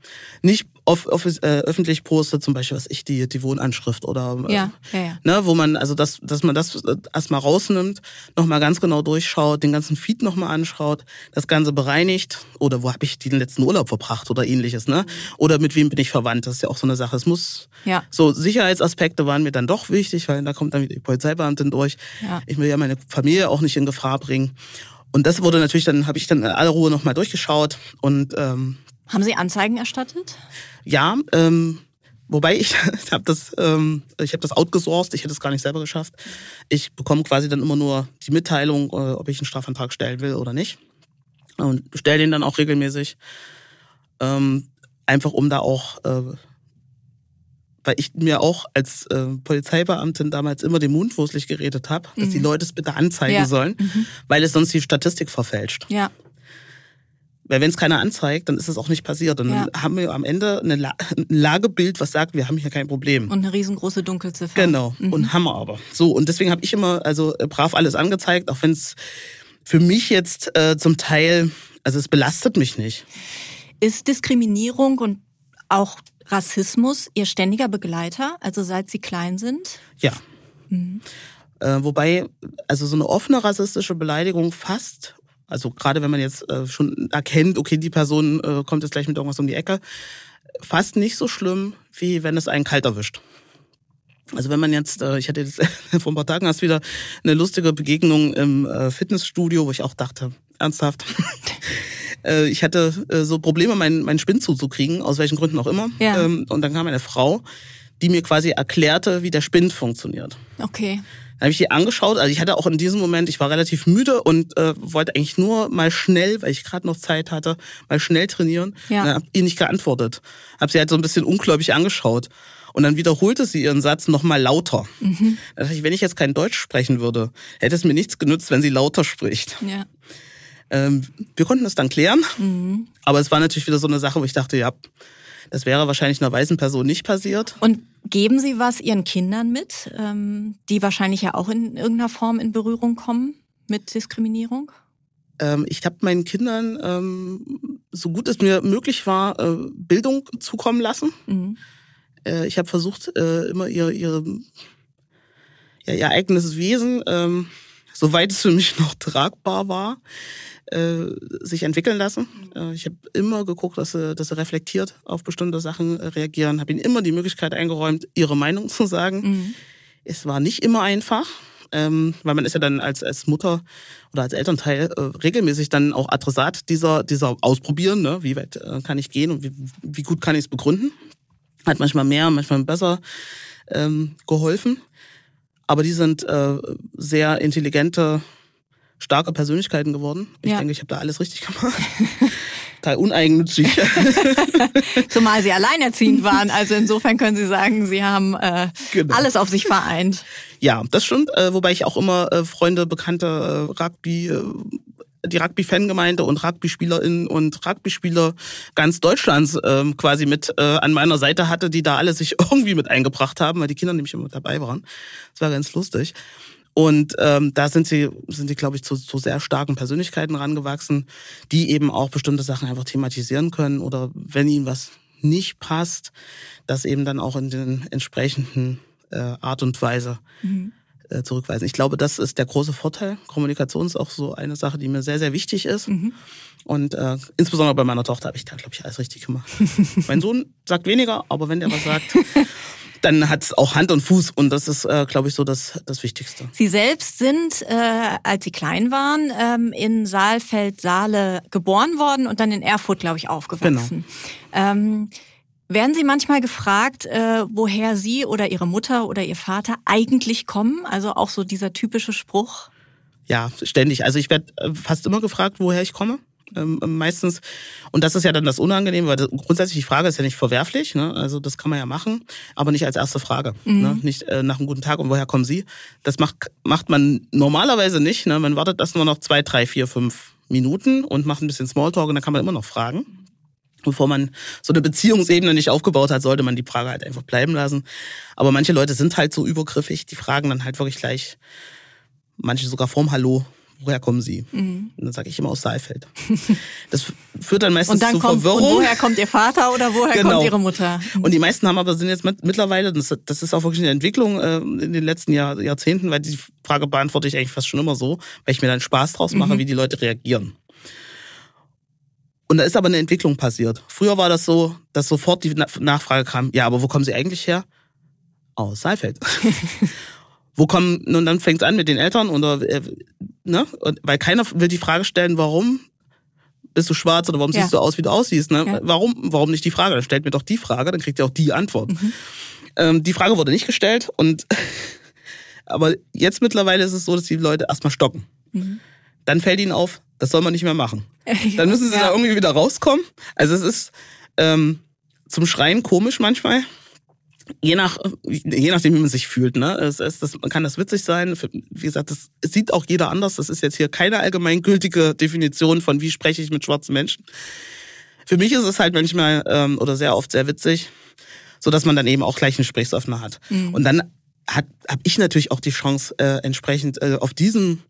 nicht off, off, äh, öffentlich postet, zum Beispiel was ich die die Wohnanschrift oder äh, ja, ja, ja. ne, wo man also das, dass man das äh, erstmal rausnimmt, nochmal ganz genau durchschaut, den ganzen Feed nochmal anschaut, das Ganze bereinigt oder wo habe ich den letzten Urlaub verbracht oder ähnliches, ne? Oder mit wem bin ich verwandt? Das ist ja auch so eine Sache. Es muss ja. so Sicherheitsaspekte waren mir dann doch wichtig, weil da kommt dann wieder die Polizeibeamtin durch. Ja. Ich will ja meine Familie auch nicht in Gefahr bringen. Und das wurde natürlich dann, habe ich dann in aller Ruhe nochmal durchgeschaut und ähm, haben Sie Anzeigen erstattet? Ja, ähm, wobei ich, ich habe das, ähm, ich habe das outgesourced, ich hätte es gar nicht selber geschafft. Ich bekomme quasi dann immer nur die Mitteilung, äh, ob ich einen Strafantrag stellen will oder nicht. Und stelle den dann auch regelmäßig. Ähm, einfach um da auch äh, weil ich mir auch als äh, Polizeibeamtin damals immer den Mund fußlich geredet habe, dass mhm. die Leute es bitte anzeigen ja. sollen, mhm. weil es sonst die Statistik verfälscht. Ja. Weil wenn es keiner anzeigt, dann ist es auch nicht passiert. Dann ja. haben wir am Ende eine La ein Lagebild, was sagt, wir haben hier kein Problem. Und eine riesengroße Dunkelziffer. Genau. Mhm. Und haben wir aber. So, und deswegen habe ich immer also äh, brav alles angezeigt, auch wenn es für mich jetzt äh, zum Teil, also es belastet mich nicht. Ist Diskriminierung und auch Rassismus Ihr ständiger Begleiter, also seit Sie klein sind? Ja. Mhm. Äh, wobei, also so eine offene rassistische Beleidigung fast, also gerade wenn man jetzt äh, schon erkennt, okay, die Person äh, kommt jetzt gleich mit irgendwas um die Ecke, fast nicht so schlimm, wie wenn es einen kalt erwischt. Also wenn man jetzt, äh, ich hatte jetzt vor ein paar Tagen erst wieder eine lustige Begegnung im Fitnessstudio, wo ich auch dachte, ernsthaft. Ich hatte so Probleme, meinen, meinen Spind zuzukriegen, aus welchen Gründen auch immer. Ja. Ähm, und dann kam eine Frau, die mir quasi erklärte, wie der Spind funktioniert. Okay. Dann habe ich die angeschaut. Also ich hatte auch in diesem Moment, ich war relativ müde und äh, wollte eigentlich nur mal schnell, weil ich gerade noch Zeit hatte, mal schnell trainieren. Ja. Dann habe ihr nicht geantwortet. Habe sie halt so ein bisschen ungläubig angeschaut. Und dann wiederholte sie ihren Satz nochmal lauter. Mhm. Da dachte ich, wenn ich jetzt kein Deutsch sprechen würde, hätte es mir nichts genützt, wenn sie lauter spricht. Ja. Ähm, wir konnten das dann klären, mhm. aber es war natürlich wieder so eine Sache, wo ich dachte, ja, das wäre wahrscheinlich einer weißen Person nicht passiert. Und geben Sie was Ihren Kindern mit, ähm, die wahrscheinlich ja auch in irgendeiner Form in Berührung kommen mit Diskriminierung? Ähm, ich habe meinen Kindern, ähm, so gut es mir möglich war, äh, Bildung zukommen lassen. Mhm. Äh, ich habe versucht, äh, immer ihr, ihre, ja, ihr eigenes Wesen, ähm, soweit es für mich noch tragbar war, äh, sich entwickeln lassen. Äh, ich habe immer geguckt, dass sie, dass sie reflektiert auf bestimmte Sachen äh, reagieren, habe ihnen immer die Möglichkeit eingeräumt, ihre Meinung zu sagen. Mhm. Es war nicht immer einfach, ähm, weil man ist ja dann als, als Mutter oder als Elternteil äh, regelmäßig dann auch Adressat dieser, dieser Ausprobieren, ne? wie weit äh, kann ich gehen und wie, wie gut kann ich es begründen. Hat manchmal mehr, manchmal besser ähm, geholfen. Aber die sind äh, sehr intelligente, starke Persönlichkeiten geworden. Ich ja. denke, ich habe da alles richtig gemacht. Total uneigennützig. Zumal sie alleinerziehend waren. Also insofern können Sie sagen, Sie haben äh, genau. alles auf sich vereint. Ja, das stimmt. Äh, wobei ich auch immer äh, Freunde, Bekannte, äh, Rugby, äh, die Rugby-Fangemeinde und Rugby-SpielerInnen und Rugby-Spieler ganz Deutschlands ähm, quasi mit äh, an meiner Seite hatte, die da alle sich irgendwie mit eingebracht haben, weil die Kinder nämlich immer dabei waren. Das war ganz lustig. Und ähm, da sind sie, sind die, glaube ich, zu, zu sehr starken Persönlichkeiten rangewachsen, die eben auch bestimmte Sachen einfach thematisieren können oder wenn ihnen was nicht passt, das eben dann auch in den entsprechenden äh, Art und Weise mhm. Äh, zurückweisen. Ich glaube, das ist der große Vorteil. Kommunikation ist auch so eine Sache, die mir sehr, sehr wichtig ist. Mhm. Und äh, insbesondere bei meiner Tochter habe ich da, glaube ich, alles richtig gemacht. mein Sohn sagt weniger, aber wenn der was sagt, dann hat es auch Hand und Fuß und das ist, äh, glaube ich, so das, das Wichtigste. Sie selbst sind, äh, als Sie klein waren, ähm, in Saalfeld-Saale geboren worden und dann in Erfurt, glaube ich, aufgewachsen. Genau. Ähm, werden Sie manchmal gefragt, äh, woher Sie oder Ihre Mutter oder Ihr Vater eigentlich kommen? Also auch so dieser typische Spruch? Ja, ständig. Also ich werde äh, fast immer gefragt, woher ich komme ähm, meistens. Und das ist ja dann das Unangenehme, weil das, grundsätzlich die Frage ist ja nicht verwerflich, ne? also das kann man ja machen, aber nicht als erste Frage. Mhm. Ne? Nicht äh, nach einem guten Tag und woher kommen Sie? Das macht, macht man normalerweise nicht. Ne? Man wartet das nur noch zwei, drei, vier, fünf Minuten und macht ein bisschen Smalltalk und dann kann man immer noch fragen. Bevor man so eine Beziehungsebene nicht aufgebaut hat, sollte man die Frage halt einfach bleiben lassen. Aber manche Leute sind halt so übergriffig, die fragen dann halt wirklich gleich, manche sogar vorm Hallo, woher kommen Sie? Mhm. Und dann sage ich immer aus Saalfeld. Das führt dann meistens und dann zu kommt, Verwirrung. Und woher kommt Ihr Vater oder woher genau. kommt Ihre Mutter? Und die meisten haben aber sind jetzt mit, mittlerweile, das, das ist auch wirklich eine Entwicklung äh, in den letzten Jahr, Jahrzehnten, weil die Frage beantworte ich eigentlich fast schon immer so, weil ich mir dann Spaß draus mache, mhm. wie die Leute reagieren. Und da ist aber eine Entwicklung passiert. Früher war das so, dass sofort die Nachfrage kam, ja, aber wo kommen Sie eigentlich her? Aus Saalfeld. wo kommen, und dann fängt es an mit den Eltern oder, äh, ne? Und, weil keiner will die Frage stellen, warum bist du schwarz oder warum ja. siehst du aus, wie du aussiehst, ne? Ja. Warum, warum nicht die Frage? Dann stellt mir doch die Frage, dann kriegt ihr auch die Antwort. Mhm. Ähm, die Frage wurde nicht gestellt und, aber jetzt mittlerweile ist es so, dass die Leute erstmal stoppen. Mhm. Dann fällt ihnen auf, das soll man nicht mehr machen. Dann müssen sie ja. da irgendwie wieder rauskommen. Also es ist ähm, zum Schreien komisch manchmal je nach je nachdem wie man sich fühlt ne es, es das kann das witzig sein wie gesagt das sieht auch jeder anders das ist jetzt hier keine allgemeingültige Definition von wie spreche ich mit schwarzen Menschen für mich ist es halt manchmal ähm, oder sehr oft sehr witzig so dass man dann eben auch gleich einen Gesprächsöffner hat mhm. und dann habe ich natürlich auch die Chance äh, entsprechend äh, auf diesem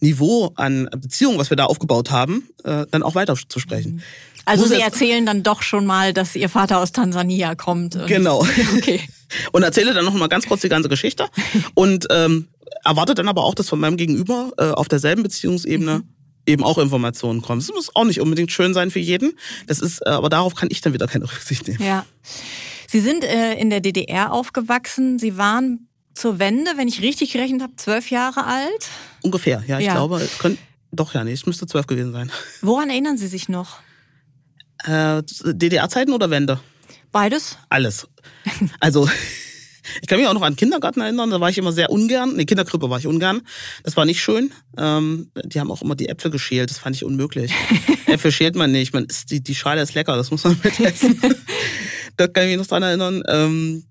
Niveau an Beziehung, was wir da aufgebaut haben, äh, dann auch weiter zu sprechen. Also Sie erzählen dann doch schon mal, dass Ihr Vater aus Tansania kommt. genau. Okay. Und erzähle dann noch mal ganz kurz die ganze Geschichte und ähm, erwarte dann aber auch, dass von meinem Gegenüber äh, auf derselben Beziehungsebene mhm. eben auch Informationen kommen. Das muss auch nicht unbedingt schön sein für jeden. Das ist, äh, aber darauf kann ich dann wieder keine Rücksicht nehmen. Ja. Sie sind äh, in der DDR aufgewachsen. Sie waren zur Wende, wenn ich richtig gerechnet habe, zwölf Jahre alt. Ungefähr, ja. Ich ja. glaube, es könnte, doch ja, nee, es müsste zwölf gewesen sein. Woran erinnern Sie sich noch? Äh, DDR-Zeiten oder Wende? Beides? Alles. Also, ich kann mich auch noch an Kindergarten erinnern, da war ich immer sehr ungern. Nee, Kinderkrippe war ich ungern. Das war nicht schön. Ähm, die haben auch immer die Äpfel geschält, das fand ich unmöglich. Äpfel schält man nicht, man die, die Schale ist lecker, das muss man mitessen. da kann ich mich noch dran erinnern. Ähm,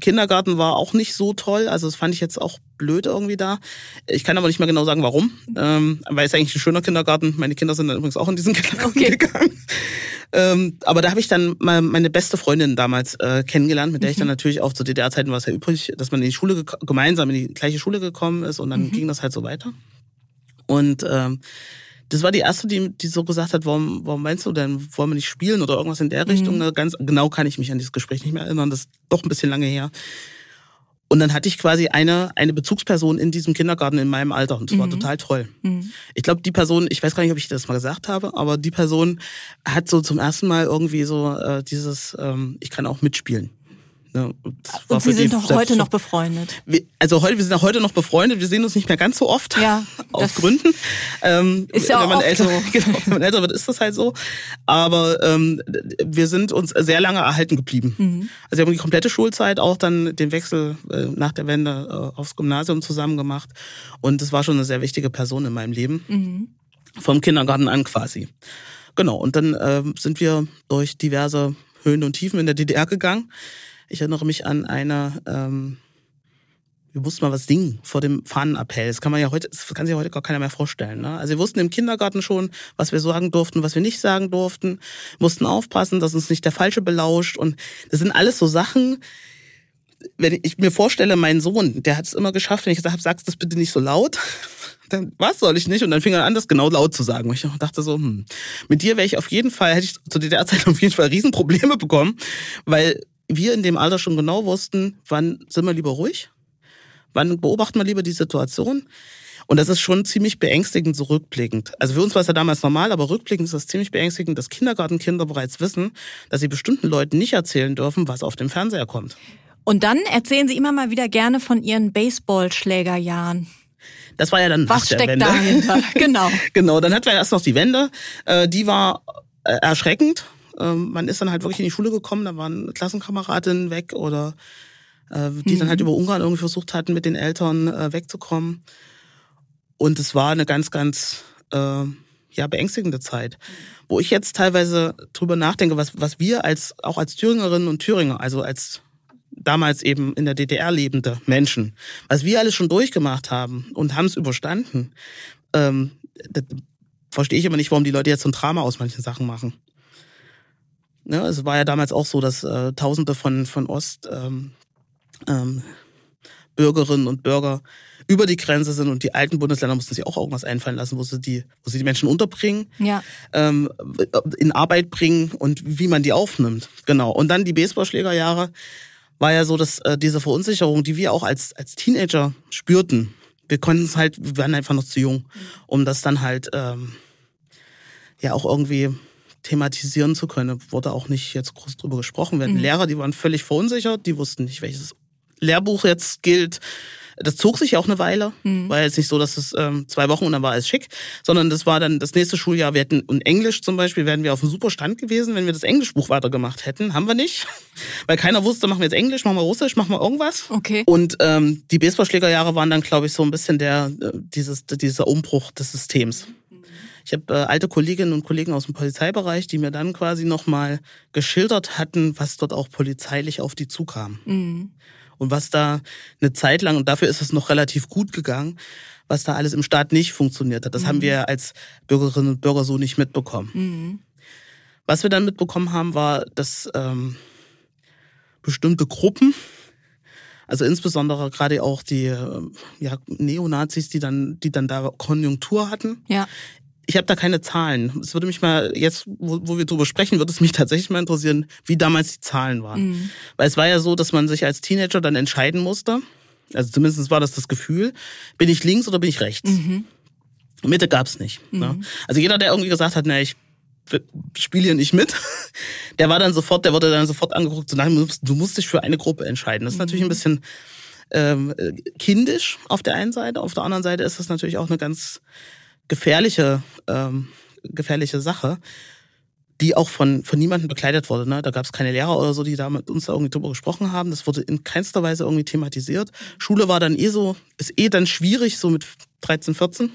Kindergarten war auch nicht so toll, also das fand ich jetzt auch blöd irgendwie da. Ich kann aber nicht mehr genau sagen, warum, ähm, weil es eigentlich ein schöner Kindergarten. Meine Kinder sind dann übrigens auch in diesen Kindergarten okay. gegangen. Ähm, aber da habe ich dann mal meine beste Freundin damals äh, kennengelernt, mit der ich dann mhm. natürlich auch zu DDR-Zeiten war es ja übrig, dass man in die Schule gemeinsam in die gleiche Schule gekommen ist und dann mhm. ging das halt so weiter. Und ähm, das war die erste, die, die so gesagt hat, warum, warum meinst du denn, wollen wir nicht spielen oder irgendwas in der Richtung? Mhm. Ganz genau kann ich mich an dieses Gespräch nicht mehr erinnern, das ist doch ein bisschen lange her. Und dann hatte ich quasi eine, eine Bezugsperson in diesem Kindergarten in meinem Alter und das mhm. war total toll. Mhm. Ich glaube, die Person, ich weiß gar nicht, ob ich das mal gesagt habe, aber die Person hat so zum ersten Mal irgendwie so äh, dieses, ähm, ich kann auch mitspielen Ne? Und Sie sind doch heute noch befreundet. also heute, wir sind auch heute noch befreundet. Wir sehen uns nicht mehr ganz so oft. Ja. aus Gründen. Ähm, ist ja auch wenn man, älter, so. genau, wenn man älter wird, ist das halt so. Aber ähm, wir sind uns sehr lange erhalten geblieben. Mhm. Also wir haben die komplette Schulzeit auch dann den Wechsel äh, nach der Wende äh, aufs Gymnasium zusammen gemacht. Und es war schon eine sehr wichtige Person in meinem Leben. Mhm. Vom Kindergarten an quasi. Genau. Und dann äh, sind wir durch diverse Höhen und Tiefen in der DDR gegangen. Ich erinnere mich an eine, ähm, wir mussten mal was singen vor dem Fahnenappell. Das kann man ja heute, das kann sich ja heute gar keiner mehr vorstellen. Ne? Also wir wussten im Kindergarten schon, was wir sagen durften, was wir nicht sagen durften, mussten aufpassen, dass uns nicht der Falsche belauscht. Und das sind alles so Sachen, wenn ich mir vorstelle, mein Sohn, der hat es immer geschafft, wenn ich gesagt habe, sagst das bitte nicht so laut, dann was soll ich nicht? Und dann fing er an, das genau laut zu sagen. Und ich dachte so, hm, mit dir wäre ich auf jeden Fall, hätte ich zu der Zeit auf jeden Fall Riesenprobleme bekommen, weil wir in dem Alter schon genau wussten, wann sind wir lieber ruhig, wann beobachten wir lieber die Situation. Und das ist schon ziemlich beängstigend so rückblickend. Also für uns war es ja damals normal, aber rückblickend ist das ziemlich beängstigend, dass Kindergartenkinder bereits wissen, dass sie bestimmten Leuten nicht erzählen dürfen, was auf dem Fernseher kommt. Und dann erzählen Sie immer mal wieder gerne von Ihren Baseballschlägerjahren. Das war ja dann Was steckt Wende. dahinter? Genau. genau, dann hatten wir erst noch die Wende. Äh, die war äh, erschreckend. Ähm, man ist dann halt wirklich in die Schule gekommen, da waren Klassenkameradinnen weg oder äh, die mhm. dann halt über Ungarn irgendwie versucht hatten, mit den Eltern wegzukommen. Und es war eine ganz, ganz ja, beängstigende Zeit. Wo ich jetzt teilweise drüber nachdenke, was, was wir als, auch als Thüringerinnen und Thüringer, also als damals eben in der DDR lebende Menschen, was wir alles schon durchgemacht haben und haben es überstanden, ähm, verstehe ich immer nicht, warum die Leute jetzt so ein Drama aus manchen Sachen machen. Ne, es war ja damals auch so, dass äh, Tausende von, von Ost ähm, ähm, Bürgerinnen und Bürger über die Grenze sind und die alten Bundesländer mussten sich auch irgendwas einfallen lassen, wo sie die, wo sie die Menschen unterbringen, ja. ähm, in Arbeit bringen und wie man die aufnimmt. Genau. Und dann die Baseballschlägerjahre war ja so, dass äh, diese Verunsicherung, die wir auch als, als Teenager spürten, wir konnten es halt, wir waren einfach noch zu jung, um das dann halt ähm, ja auch irgendwie thematisieren zu können. Wurde auch nicht jetzt groß drüber gesprochen. Wir hatten mhm. Lehrer, die waren völlig verunsichert, die wussten nicht, welches Lehrbuch jetzt gilt. Das zog sich auch eine Weile. Mhm. War jetzt nicht so, dass es ähm, zwei Wochen und dann war alles schick, sondern das war dann das nächste Schuljahr. Wir hätten in Englisch zum Beispiel, wären wir auf einem super Stand gewesen, wenn wir das Englischbuch weitergemacht hätten. Haben wir nicht. Weil keiner wusste, machen wir jetzt Englisch, machen wir Russisch, machen wir irgendwas. Okay. Und ähm, die Baseballschlägerjahre waren dann, glaube ich, so ein bisschen der, äh, dieses, dieser Umbruch des Systems. Ich habe äh, alte Kolleginnen und Kollegen aus dem Polizeibereich, die mir dann quasi nochmal geschildert hatten, was dort auch polizeilich auf die zukam. Mhm und was da eine Zeit lang, und dafür ist es noch relativ gut gegangen, was da alles im Staat nicht funktioniert hat. Das mhm. haben wir als Bürgerinnen und Bürger so nicht mitbekommen. Mhm. Was wir dann mitbekommen haben, war, dass ähm, bestimmte Gruppen, also insbesondere gerade auch die äh, ja, Neonazis, die dann, die dann da Konjunktur hatten, ja ich habe da keine Zahlen. Es würde mich mal, jetzt, wo, wo wir drüber sprechen, würde es mich tatsächlich mal interessieren, wie damals die Zahlen waren. Mhm. Weil es war ja so, dass man sich als Teenager dann entscheiden musste. Also zumindest war das das Gefühl, bin ich links oder bin ich rechts? Mhm. Mitte gab's nicht. Mhm. Ne? Also jeder, der irgendwie gesagt hat, na, ich spiele hier nicht mit, der war dann sofort, der wurde dann sofort angeguckt, so, nein, du musst dich für eine Gruppe entscheiden. Das ist natürlich ein mhm. bisschen ähm, kindisch auf der einen Seite, auf der anderen Seite ist das natürlich auch eine ganz gefährliche, ähm, gefährliche Sache, die auch von, von niemandem begleitet wurde. Ne? Da gab es keine Lehrer oder so, die da mit uns irgendwie drüber gesprochen haben. Das wurde in keinster Weise irgendwie thematisiert. Schule war dann eh so, ist eh dann schwierig, so mit 13, 14.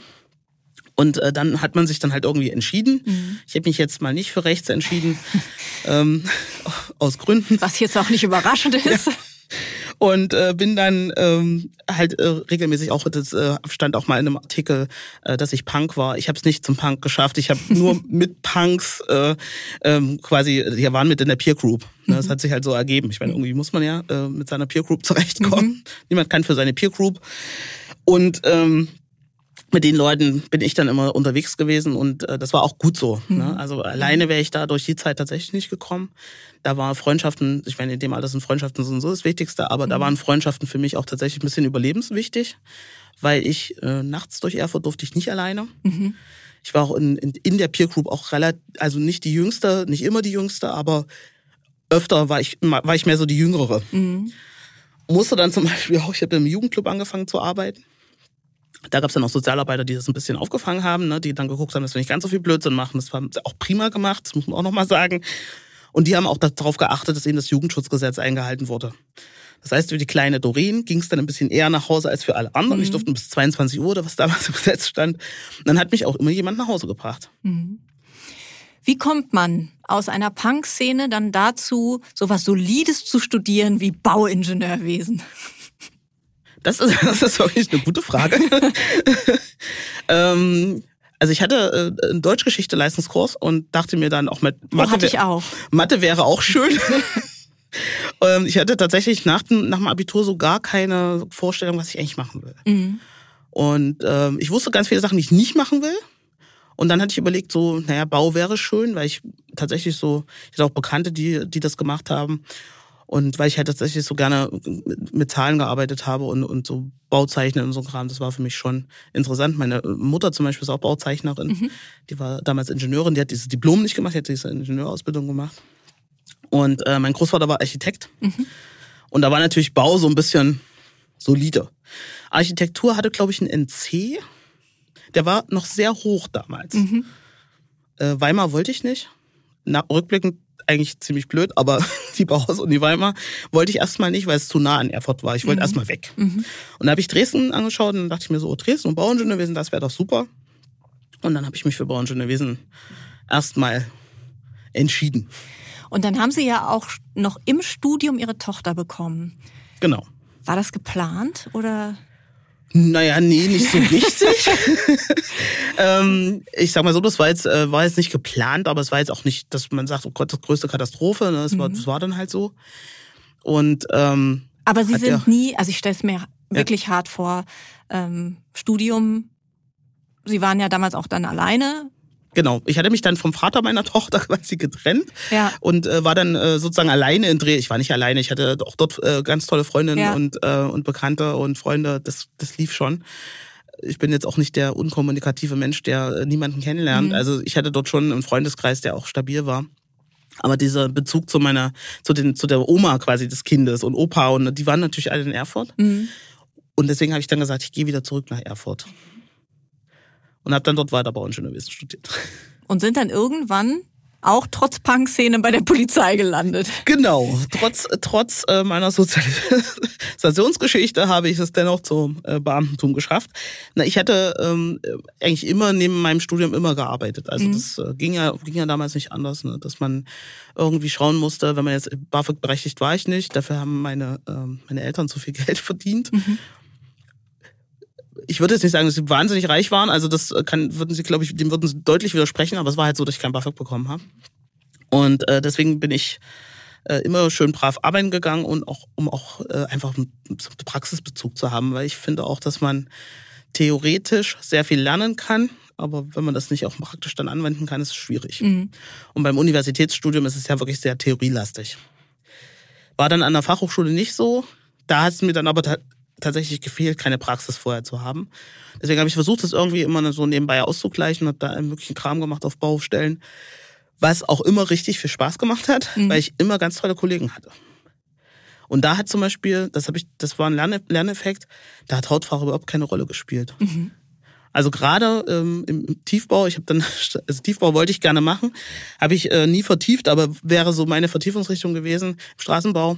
Und äh, dann hat man sich dann halt irgendwie entschieden. Mhm. Ich habe mich jetzt mal nicht für rechts entschieden, ähm, aus Gründen. Was jetzt auch nicht überraschend ist. Ja und äh, bin dann ähm, halt äh, regelmäßig auch das äh, stand auch mal in einem Artikel, äh, dass ich Punk war. Ich habe es nicht zum Punk geschafft. Ich habe nur mit Punks äh, ähm, quasi, die waren mit in der Peer Group. Ne? Das mhm. hat sich halt so ergeben. Ich meine, irgendwie muss man ja äh, mit seiner Peer Group zurechtkommen. Mhm. Niemand kann für seine Peer Group. Und ähm, mit den Leuten bin ich dann immer unterwegs gewesen und äh, das war auch gut so. Ne? Mhm. Ne? Also alleine wäre ich da durch die Zeit tatsächlich nicht gekommen. Da waren Freundschaften, ich meine, in dem Alter sind Freundschaften so das Wichtigste, aber mhm. da waren Freundschaften für mich auch tatsächlich ein bisschen überlebenswichtig, weil ich äh, nachts durch Erfurt durfte ich nicht alleine. Mhm. Ich war auch in, in, in der Peer Group auch relativ, also nicht die jüngste, nicht immer die jüngste, aber öfter war ich, war ich mehr so die Jüngere. Mhm. Musste dann zum Beispiel auch, ich habe im Jugendclub angefangen zu arbeiten. Da gab es dann auch Sozialarbeiter, die das ein bisschen aufgefangen haben, ne, die dann geguckt haben, dass wir nicht ganz so viel Blödsinn machen. Das war auch prima gemacht, das muss man auch nochmal sagen. Und die haben auch darauf geachtet, dass eben das Jugendschutzgesetz eingehalten wurde. Das heißt, für die kleine Doreen ging es dann ein bisschen eher nach Hause als für alle anderen. Mhm. Ich durfte bis 22 Uhr oder was damals im Gesetz stand. Und dann hat mich auch immer jemand nach Hause gebracht. Mhm. Wie kommt man aus einer Punk-Szene dann dazu, sowas Solides zu studieren wie Bauingenieurwesen? Das ist, das ist wirklich eine gute Frage. ähm, also ich hatte äh, einen Deutschgeschichte-Leistungskurs und dachte mir dann auch mit oh, Mathe, oh, hatte ich auch. Mathe wäre auch schön. ähm, ich hatte tatsächlich nach dem, nach dem Abitur so gar keine Vorstellung, was ich eigentlich machen will. Mhm. Und ähm, ich wusste ganz viele Sachen, die ich nicht machen will. Und dann hatte ich überlegt, so, naja, Bau wäre schön, weil ich tatsächlich so, ich hatte auch Bekannte, die, die das gemacht haben. Und weil ich halt tatsächlich so gerne mit Zahlen gearbeitet habe und, und so Bauzeichnen und so Kram, das war für mich schon interessant. Meine Mutter zum Beispiel ist auch Bauzeichnerin. Mhm. Die war damals Ingenieurin, die hat dieses Diplom nicht gemacht, die hat diese Ingenieurausbildung gemacht. Und äh, mein Großvater war Architekt. Mhm. Und da war natürlich Bau so ein bisschen solide. Architektur hatte, glaube ich, einen NC der war noch sehr hoch damals. Mhm. Äh, Weimar wollte ich nicht. Na, rückblickend eigentlich ziemlich blöd, aber die Bauhaus und die Weimar wollte ich erstmal nicht, weil es zu nah an Erfurt war. Ich wollte mhm. erstmal weg. Mhm. Und da habe ich Dresden angeschaut und dann dachte ich mir so, oh, Dresden und Bauingenieurwesen, das wäre doch super. Und dann habe ich mich für Bauingenieurwesen erstmal entschieden. Und dann haben Sie ja auch noch im Studium Ihre Tochter bekommen. Genau. War das geplant oder? Naja, nee, nicht so richtig. ähm, ich sag mal so, das war jetzt, äh, war jetzt nicht geplant, aber es war jetzt auch nicht, dass man sagt, oh Gott, das größte Katastrophe. Ne? Das, mhm. war, das war dann halt so. Und ähm, Aber Sie sind ja, nie, also ich stelle es mir wirklich ja. hart vor, ähm, Studium, Sie waren ja damals auch dann alleine Genau, ich hatte mich dann vom Vater meiner Tochter quasi getrennt ja. und äh, war dann äh, sozusagen alleine in Dreh. Ich war nicht alleine, ich hatte auch dort äh, ganz tolle Freundinnen ja. und, äh, und Bekannte und Freunde. Das, das lief schon. Ich bin jetzt auch nicht der unkommunikative Mensch, der äh, niemanden kennenlernt. Mhm. Also ich hatte dort schon einen Freundeskreis, der auch stabil war. Aber dieser Bezug zu meiner, zu den, zu der Oma quasi des Kindes und Opa und die waren natürlich alle in Erfurt. Mhm. Und deswegen habe ich dann gesagt, ich gehe wieder zurück nach Erfurt und habe dann dort weiter Bauingenieurwesen studiert. Und sind dann irgendwann auch trotz Punk-Szene bei der Polizei gelandet. Genau, trotz, trotz äh, meiner Sozialisationsgeschichte habe ich es dennoch zum äh, Beamtentum geschafft. Na, ich hatte ähm, eigentlich immer neben meinem Studium immer gearbeitet. Also mhm. das äh, ging, ja, ging ja damals nicht anders, ne? dass man irgendwie schauen musste, wenn man jetzt BAföG berechtigt war ich nicht, dafür haben meine, ähm, meine Eltern zu viel Geld verdient. Mhm ich würde jetzt nicht sagen, dass sie wahnsinnig reich waren. Also das kann, würden sie, glaube ich, dem würden sie deutlich widersprechen, aber es war halt so, dass ich kein BAföG bekommen habe. Und äh, deswegen bin ich äh, immer schön brav arbeiten gegangen und auch, um auch äh, einfach einen Praxisbezug zu haben, weil ich finde auch, dass man theoretisch sehr viel lernen kann, aber wenn man das nicht auch praktisch dann anwenden kann, ist es schwierig. Mhm. Und beim Universitätsstudium ist es ja wirklich sehr theorielastig. War dann an der Fachhochschule nicht so. Da hat es mir dann aber tatsächlich gefehlt, keine Praxis vorher zu haben. Deswegen habe ich versucht, das irgendwie immer so nebenbei auszugleichen, habe da einen möglichen Kram gemacht auf Baustellen, was auch immer richtig viel Spaß gemacht hat, mhm. weil ich immer ganz tolle Kollegen hatte. Und da hat zum Beispiel, das habe ich, das war ein Lerne Lerneffekt, da hat Hautfarbe überhaupt keine Rolle gespielt. Mhm. Also gerade ähm, im Tiefbau, ich habe dann, also Tiefbau wollte ich gerne machen, habe ich äh, nie vertieft, aber wäre so meine Vertiefungsrichtung gewesen, Straßenbau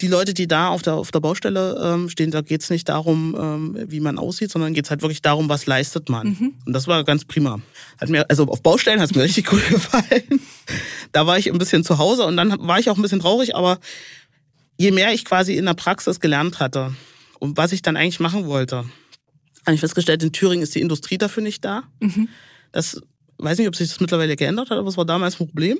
die Leute, die da auf der, auf der Baustelle ähm, stehen, da geht's nicht darum, ähm, wie man aussieht, sondern geht's halt wirklich darum, was leistet man. Mhm. Und das war ganz prima. Hat mir, also auf Baustellen hat es mir richtig cool gefallen. Da war ich ein bisschen zu Hause und dann war ich auch ein bisschen traurig, aber je mehr ich quasi in der Praxis gelernt hatte und was ich dann eigentlich machen wollte, habe ich festgestellt, in Thüringen ist die Industrie dafür nicht da. Mhm. Das weiß nicht, ob sich das mittlerweile geändert hat, aber es war damals ein Problem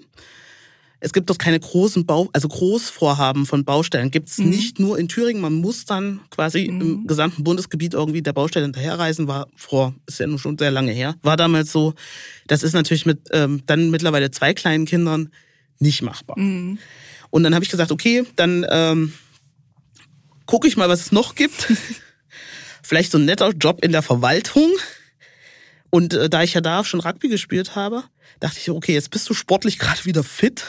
es gibt dort keine großen Bau, also Großvorhaben von Baustellen. Gibt es mhm. nicht nur in Thüringen. Man muss dann quasi mhm. im gesamten Bundesgebiet irgendwie der Baustelle hinterherreisen. War vor, ist ja nun schon sehr lange her. War damals so. Das ist natürlich mit ähm, dann mittlerweile zwei kleinen Kindern nicht machbar. Mhm. Und dann habe ich gesagt, okay, dann ähm, gucke ich mal, was es noch gibt. Vielleicht so ein netter Job in der Verwaltung. Und äh, da ich ja da schon Rugby gespielt habe, dachte ich, okay, jetzt bist du sportlich gerade wieder fit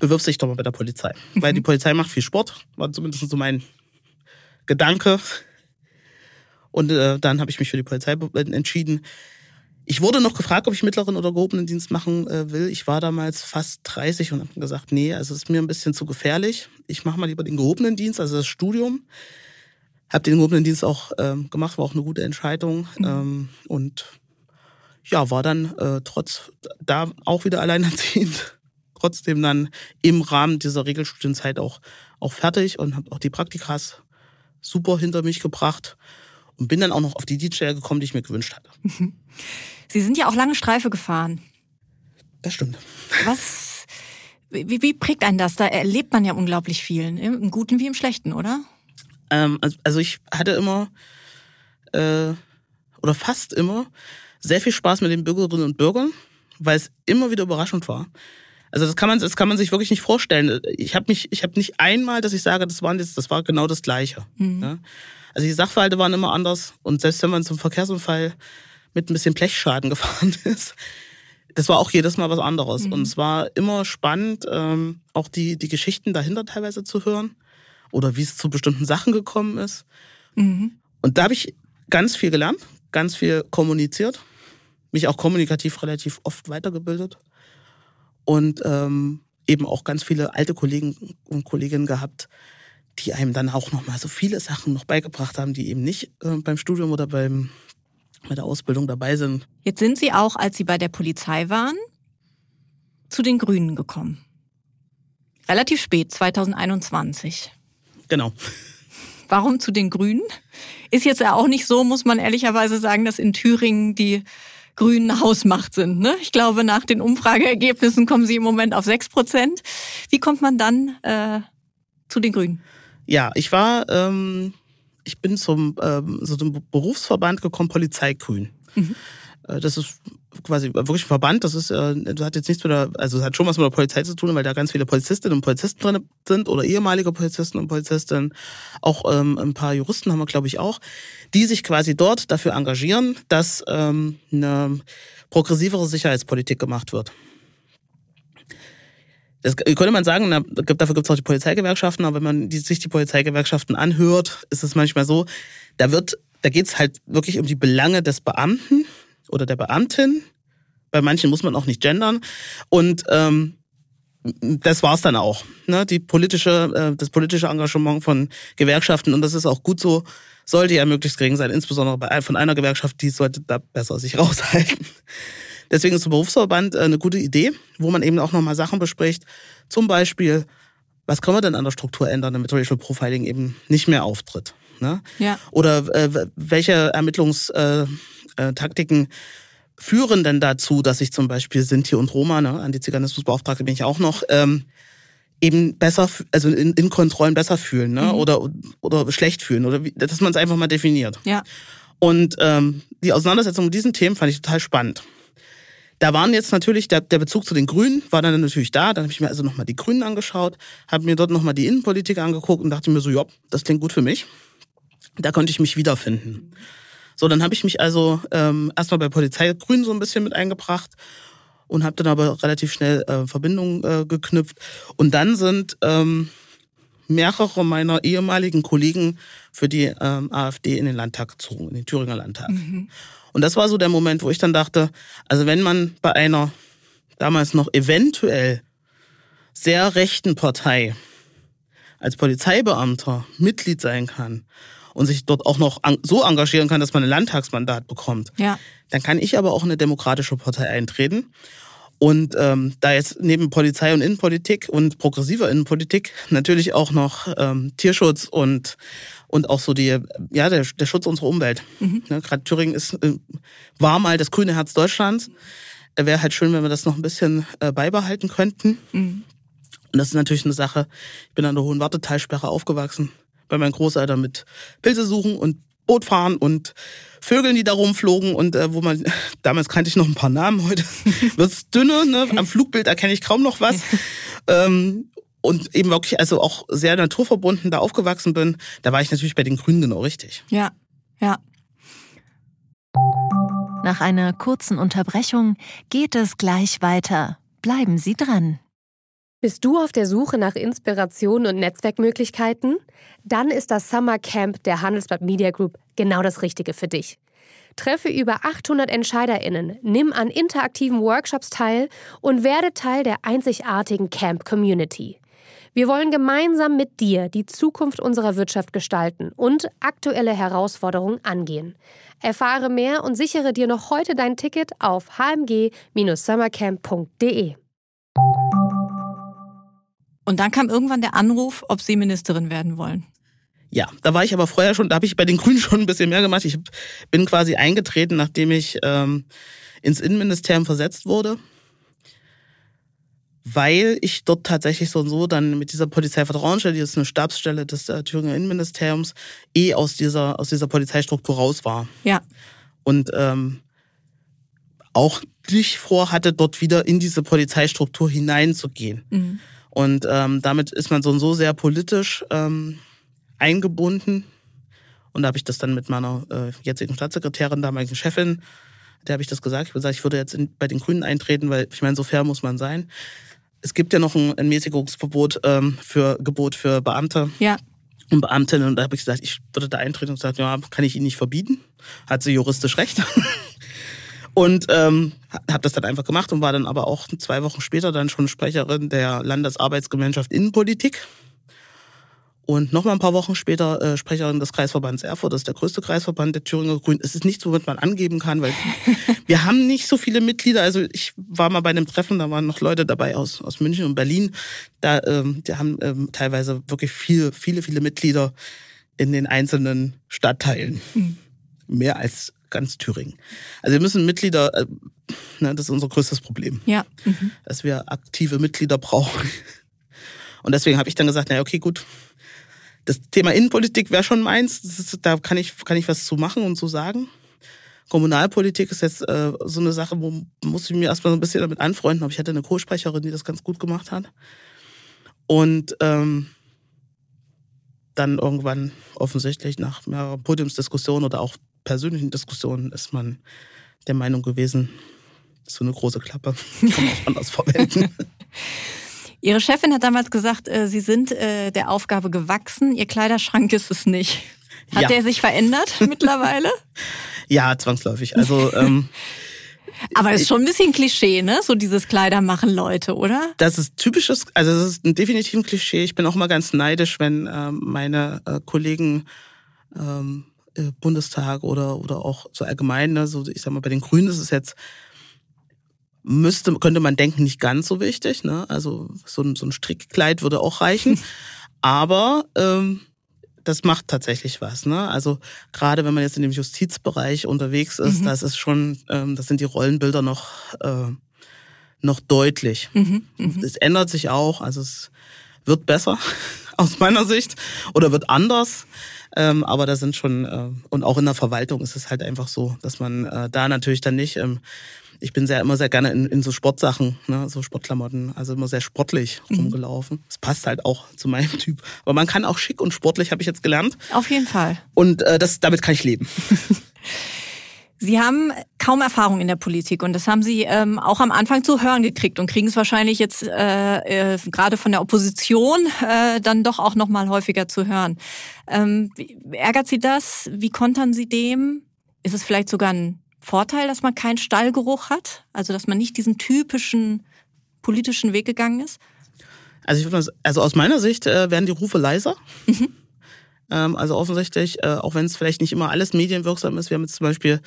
bewirbst dich doch mal bei der Polizei. Mhm. Weil die Polizei macht viel Sport, war zumindest so mein Gedanke. Und äh, dann habe ich mich für die Polizei entschieden. Ich wurde noch gefragt, ob ich mittleren oder gehobenen Dienst machen äh, will. Ich war damals fast 30 und habe gesagt, nee, also es ist mir ein bisschen zu gefährlich. Ich mache mal lieber den gehobenen Dienst, also das Studium. Habe den gehobenen Dienst auch ähm, gemacht, war auch eine gute Entscheidung. Mhm. Ähm, und ja, war dann äh, trotz da auch wieder alleinerziehend. Trotzdem dann im Rahmen dieser Regelstudienzeit auch, auch fertig und habe auch die Praktikas super hinter mich gebracht und bin dann auch noch auf die DJ gekommen, die ich mir gewünscht hatte. Sie sind ja auch lange Streife gefahren. Das stimmt. Was, wie, wie prägt einen das? Da erlebt man ja unglaublich viel, im Guten wie im Schlechten, oder? Ähm, also ich hatte immer äh, oder fast immer sehr viel Spaß mit den Bürgerinnen und Bürgern, weil es immer wieder überraschend war. Also das kann man, das kann man sich wirklich nicht vorstellen. Ich habe mich, ich habe nicht einmal, dass ich sage, das waren jetzt, das war genau das Gleiche. Mhm. Ja? Also die Sachverhalte waren immer anders und selbst wenn man zum Verkehrsunfall mit ein bisschen Blechschaden gefahren ist, das war auch jedes Mal was anderes. Mhm. Und es war immer spannend, ähm, auch die, die Geschichten dahinter teilweise zu hören oder wie es zu bestimmten Sachen gekommen ist. Mhm. Und da habe ich ganz viel gelernt, ganz viel kommuniziert, mich auch kommunikativ relativ oft weitergebildet und ähm, eben auch ganz viele alte Kollegen und Kolleginnen gehabt, die einem dann auch noch mal so viele Sachen noch beigebracht haben, die eben nicht äh, beim Studium oder beim bei der Ausbildung dabei sind. Jetzt sind Sie auch, als Sie bei der Polizei waren, zu den Grünen gekommen. Relativ spät, 2021. Genau. Warum zu den Grünen? Ist jetzt ja auch nicht so, muss man ehrlicherweise sagen, dass in Thüringen die Grünen Hausmacht sind. Ne? Ich glaube, nach den Umfrageergebnissen kommen sie im Moment auf 6 Prozent. Wie kommt man dann äh, zu den Grünen? Ja, ich war, ähm, ich bin zum, ähm, so zum Berufsverband gekommen, Polizeigrün. Mhm. Äh, das ist quasi wirklich ein Verband, das ist, äh, das hat jetzt nichts mit der, also es hat schon was mit der Polizei zu tun, weil da ganz viele Polizistinnen und Polizisten drin sind oder ehemalige Polizisten und Polizistinnen, auch ähm, ein paar Juristen haben wir, glaube ich, auch, die sich quasi dort dafür engagieren, dass ähm, eine progressivere Sicherheitspolitik gemacht wird. Das könnte man sagen, dafür gibt es auch die Polizeigewerkschaften, aber wenn man sich die Polizeigewerkschaften anhört, ist es manchmal so, da wird, da geht es halt wirklich um die Belange des Beamten oder der Beamtin. Bei manchen muss man auch nicht gendern. Und ähm, das war's dann auch. Ne? Die politische, äh, das politische Engagement von Gewerkschaften, und das ist auch gut so, sollte ja möglichst gering sein, insbesondere bei, von einer Gewerkschaft, die sollte da besser sich raushalten. Deswegen ist der Berufsverband äh, eine gute Idee, wo man eben auch nochmal Sachen bespricht. Zum Beispiel, was können wir denn an der Struktur ändern, damit Racial Profiling eben nicht mehr auftritt? Ne? Ja. Oder äh, welche Ermittlungstaktiken äh, führen denn dazu, dass sich zum Beispiel Sinti und Roma, ne, Antiziganismusbeauftragte bin ich auch noch, ähm, eben besser, also in, in Kontrollen besser fühlen ne? Mhm. oder, oder schlecht fühlen oder wie, dass man es einfach mal definiert. Ja. Und ähm, die Auseinandersetzung mit diesen Themen fand ich total spannend. Da waren jetzt natürlich, der, der Bezug zu den Grünen war dann natürlich da. Dann habe ich mir also nochmal die Grünen angeschaut, habe mir dort nochmal die Innenpolitik angeguckt und dachte mir so, ja, das klingt gut für mich. Da konnte ich mich wiederfinden. So, dann habe ich mich also ähm, erstmal bei Polizei Grün so ein bisschen mit eingebracht und habe dann aber relativ schnell äh, Verbindungen äh, geknüpft. Und dann sind ähm, mehrere meiner ehemaligen Kollegen für die ähm, AfD in den Landtag gezogen, in den Thüringer Landtag. Mhm. Und das war so der Moment, wo ich dann dachte, also wenn man bei einer damals noch eventuell sehr rechten Partei als Polizeibeamter Mitglied sein kann und sich dort auch noch so engagieren kann, dass man ein Landtagsmandat bekommt, ja. dann kann ich aber auch in eine demokratische Partei eintreten. Und ähm, da jetzt neben Polizei und Innenpolitik und progressiver Innenpolitik natürlich auch noch ähm, Tierschutz und und auch so die, ja, der, der Schutz unserer Umwelt. Mhm. Ja, Gerade Thüringen ist, äh, war mal das grüne Herz Deutschlands. Wäre halt schön, wenn wir das noch ein bisschen äh, beibehalten könnten. Mhm. Und das ist natürlich eine Sache. Ich bin an der Hohen Wartetalsperre aufgewachsen, bei meinen Großeltern mit Pilze suchen und Boot fahren und Vögeln, die da rumflogen und äh, wo man, damals kannte ich noch ein paar Namen, heute wird's dünner, ne? am Flugbild erkenne ich kaum noch was. ähm, und eben wirklich also auch sehr naturverbunden da aufgewachsen bin, da war ich natürlich bei den Grünen genau richtig. Ja, ja. Nach einer kurzen Unterbrechung geht es gleich weiter. Bleiben Sie dran. Bist du auf der Suche nach Inspiration und Netzwerkmöglichkeiten? Dann ist das Summer Camp der Handelsblatt Media Group genau das Richtige für dich. Treffe über 800 EntscheiderInnen, nimm an interaktiven Workshops teil und werde Teil der einzigartigen Camp Community. Wir wollen gemeinsam mit dir die Zukunft unserer Wirtschaft gestalten und aktuelle Herausforderungen angehen. Erfahre mehr und sichere dir noch heute dein Ticket auf hmg-summercamp.de. Und dann kam irgendwann der Anruf, ob Sie Ministerin werden wollen. Ja, da war ich aber vorher schon, da habe ich bei den Grünen schon ein bisschen mehr gemacht. Ich bin quasi eingetreten, nachdem ich ähm, ins Innenministerium versetzt wurde, weil ich dort tatsächlich so und so dann mit dieser Polizeivertrauensstelle, die ist eine Stabsstelle des äh, Thüringer Innenministeriums, eh aus dieser, aus dieser Polizeistruktur raus war. Ja. Und ähm, auch nicht vorhatte, dort wieder in diese Polizeistruktur hineinzugehen. Mhm. Und ähm, damit ist man so und so sehr politisch ähm, eingebunden. Und da habe ich das dann mit meiner äh, jetzigen Staatssekretärin, damaligen Chefin, der habe ich das gesagt. Ich habe gesagt, ich würde jetzt in, bei den Grünen eintreten, weil ich meine, so fair muss man sein. Es gibt ja noch ein, ein Mäßigungsverbot ähm, für Gebot für Beamte. Ja. Und Beamtinnen. Und da habe ich gesagt, ich würde da eintreten und gesagt, ja, kann ich Ihnen nicht verbieten. Hat sie juristisch recht. Und ähm, habe das dann einfach gemacht und war dann aber auch zwei Wochen später dann schon Sprecherin der Landesarbeitsgemeinschaft Innenpolitik. Und nochmal ein paar Wochen später äh, Sprecherin des Kreisverbands Erfurt, das ist der größte Kreisverband der Thüringer Grünen. Es ist nichts, womit man angeben kann, weil wir haben nicht so viele Mitglieder. Also ich war mal bei einem Treffen, da waren noch Leute dabei aus, aus München und Berlin. Da, ähm, die haben ähm, teilweise wirklich viele, viele, viele Mitglieder in den einzelnen Stadtteilen. Mhm. Mehr als ganz Thüringen. Also wir müssen Mitglieder, äh, ne, das ist unser größtes Problem. Ja. Mhm. Dass wir aktive Mitglieder brauchen. Und deswegen habe ich dann gesagt, naja, okay, gut. Das Thema Innenpolitik wäre schon meins. Ist, da kann ich, kann ich was zu machen und zu sagen. Kommunalpolitik ist jetzt äh, so eine Sache, wo muss ich mir erstmal so ein bisschen damit anfreunden. Aber ich hatte eine Co-Sprecherin, die das ganz gut gemacht hat. Und ähm, dann irgendwann offensichtlich nach mehreren Podiumsdiskussionen oder auch persönlichen Diskussionen ist man der Meinung gewesen, so eine große Klappe kann man auch anders verwenden. Ihre Chefin hat damals gesagt, äh, Sie sind äh, der Aufgabe gewachsen, Ihr Kleiderschrank ist es nicht. Hat ja. der sich verändert mittlerweile? Ja, zwangsläufig. Also ähm, aber das ist schon ein bisschen Klischee, ne? So dieses Kleider machen Leute, oder? Das ist typisches, also das ist ein definitiv ein Klischee. Ich bin auch mal ganz neidisch, wenn ähm, meine äh, Kollegen ähm, äh, Bundestag oder, oder auch so allgemein, ne, so ich sag mal, bei den Grünen ist es jetzt, müsste, könnte man denken, nicht ganz so wichtig. Ne? Also so ein, so ein Strickkleid würde auch reichen. Aber ähm, das macht tatsächlich was. Ne? Also gerade wenn man jetzt in dem Justizbereich unterwegs ist, mhm. das ist schon, ähm, das sind die Rollenbilder noch, äh, noch deutlich. Mhm. Mhm. Es ändert sich auch, also es wird besser aus meiner Sicht oder wird anders. Ähm, aber da sind schon, äh, und auch in der Verwaltung ist es halt einfach so, dass man äh, da natürlich dann nicht, ähm, ich bin sehr immer sehr gerne in, in so Sportsachen, ne, so Sportklamotten, also immer sehr sportlich mhm. rumgelaufen. Es passt halt auch zu meinem Typ. Aber man kann auch schick und sportlich, habe ich jetzt gelernt. Auf jeden Fall. Und äh, das, damit kann ich leben. Sie haben kaum Erfahrung in der Politik und das haben Sie ähm, auch am Anfang zu hören gekriegt und kriegen es wahrscheinlich jetzt äh, äh, gerade von der Opposition äh, dann doch auch noch mal häufiger zu hören. Ähm, ärgert Sie das? Wie kontern Sie dem? Ist es vielleicht sogar ein Vorteil, dass man keinen Stallgeruch hat? Also dass man nicht diesen typischen politischen Weg gegangen ist? Also, ich würde also aus meiner Sicht äh, werden die Rufe leiser. Mhm. Ähm, also offensichtlich, äh, auch wenn es vielleicht nicht immer alles medienwirksam ist, wir haben jetzt zum Beispiel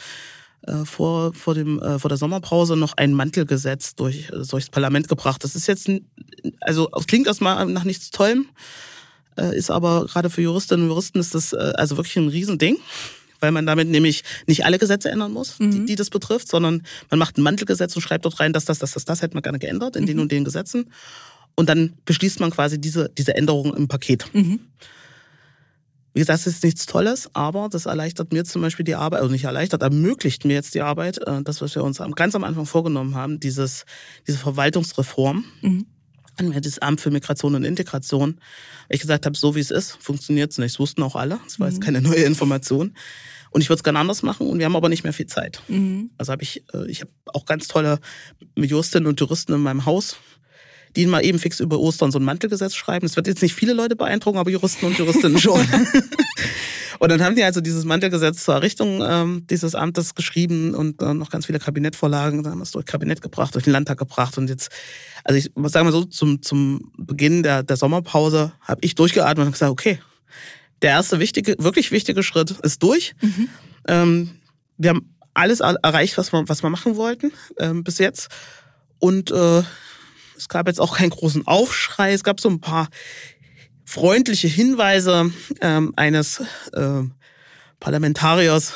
äh, vor, vor, dem, äh, vor der Sommerpause noch ein Mantelgesetz durch, durchs Parlament gebracht. Das ist jetzt, also klingt erstmal nach nichts Tollem, ist aber gerade für Juristinnen und Juristen ist das also wirklich ein Riesending weil man damit nämlich nicht alle Gesetze ändern muss, mhm. die, die, das betrifft, sondern man macht ein Mantelgesetz und schreibt dort rein, dass das, das, das, das hätte man gerne geändert in mhm. den und den Gesetzen. Und dann beschließt man quasi diese, diese Änderungen im Paket. Mhm. Wie gesagt, das ist nichts Tolles, aber das erleichtert mir zum Beispiel die Arbeit, also nicht erleichtert, ermöglicht mir jetzt die Arbeit, äh, das, was wir uns ganz am Anfang vorgenommen haben, dieses, diese Verwaltungsreform. Mhm. Das Amt für Migration und Integration. Ich gesagt habe, so wie es ist, funktioniert es nicht. Das wussten auch alle. Das war jetzt mhm. keine neue Information. Und ich würde es gerne anders machen und wir haben aber nicht mehr viel Zeit. Mhm. Also habe ich, äh, ich habe auch ganz tolle Juristinnen und Juristen in meinem Haus, die mal eben fix über Ostern so ein Mantelgesetz schreiben. Das wird jetzt nicht viele Leute beeindrucken, aber Juristen und Juristinnen schon. und dann haben die also dieses Mantelgesetz zur Errichtung ähm, dieses Amtes geschrieben und äh, noch ganz viele Kabinettvorlagen. Dann haben wir es durch Kabinett gebracht, durch den Landtag gebracht und jetzt, also ich muss sagen mal so, zum, zum Beginn der, der Sommerpause habe ich durchgeatmet und gesagt, okay, der erste wichtige, wirklich wichtige Schritt ist durch. Mhm. Ähm, wir haben alles erreicht, was wir, was wir machen wollten ähm, bis jetzt. Und äh, es gab jetzt auch keinen großen Aufschrei. Es gab so ein paar freundliche Hinweise ähm, eines äh, Parlamentariers,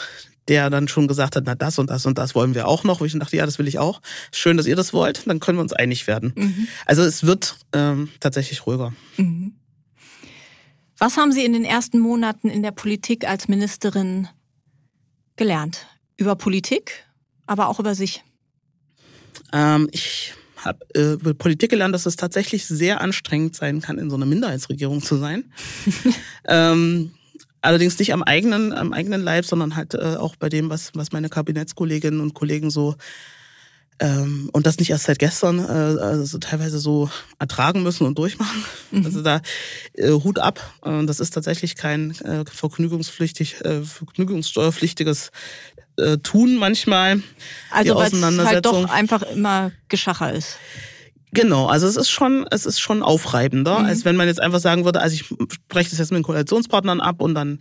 der dann schon gesagt hat, na das und das und das wollen wir auch noch. Wo ich dachte, ja, das will ich auch. Schön, dass ihr das wollt. Dann können wir uns einig werden. Mhm. Also es wird ähm, tatsächlich ruhiger. Mhm. Was haben Sie in den ersten Monaten in der Politik als Ministerin gelernt? Über Politik, aber auch über sich? Ähm, ich habe äh, über Politik gelernt, dass es tatsächlich sehr anstrengend sein kann, in so einer Minderheitsregierung zu sein. ähm, allerdings nicht am eigenen, am eigenen Leib, sondern halt äh, auch bei dem, was, was meine Kabinettskolleginnen und Kollegen so ähm, und das nicht erst seit gestern, äh, also teilweise so ertragen müssen und durchmachen. Mhm. Also da äh, Hut ab. Äh, das ist tatsächlich kein äh, vergnügungspflichtig, äh, vergnügungssteuerpflichtiges äh, Tun manchmal. Also weil es halt doch einfach immer Geschacher ist. Genau, also es ist schon, es ist schon aufreibender, mhm. als wenn man jetzt einfach sagen würde, also ich spreche das jetzt mit den Koalitionspartnern ab und dann,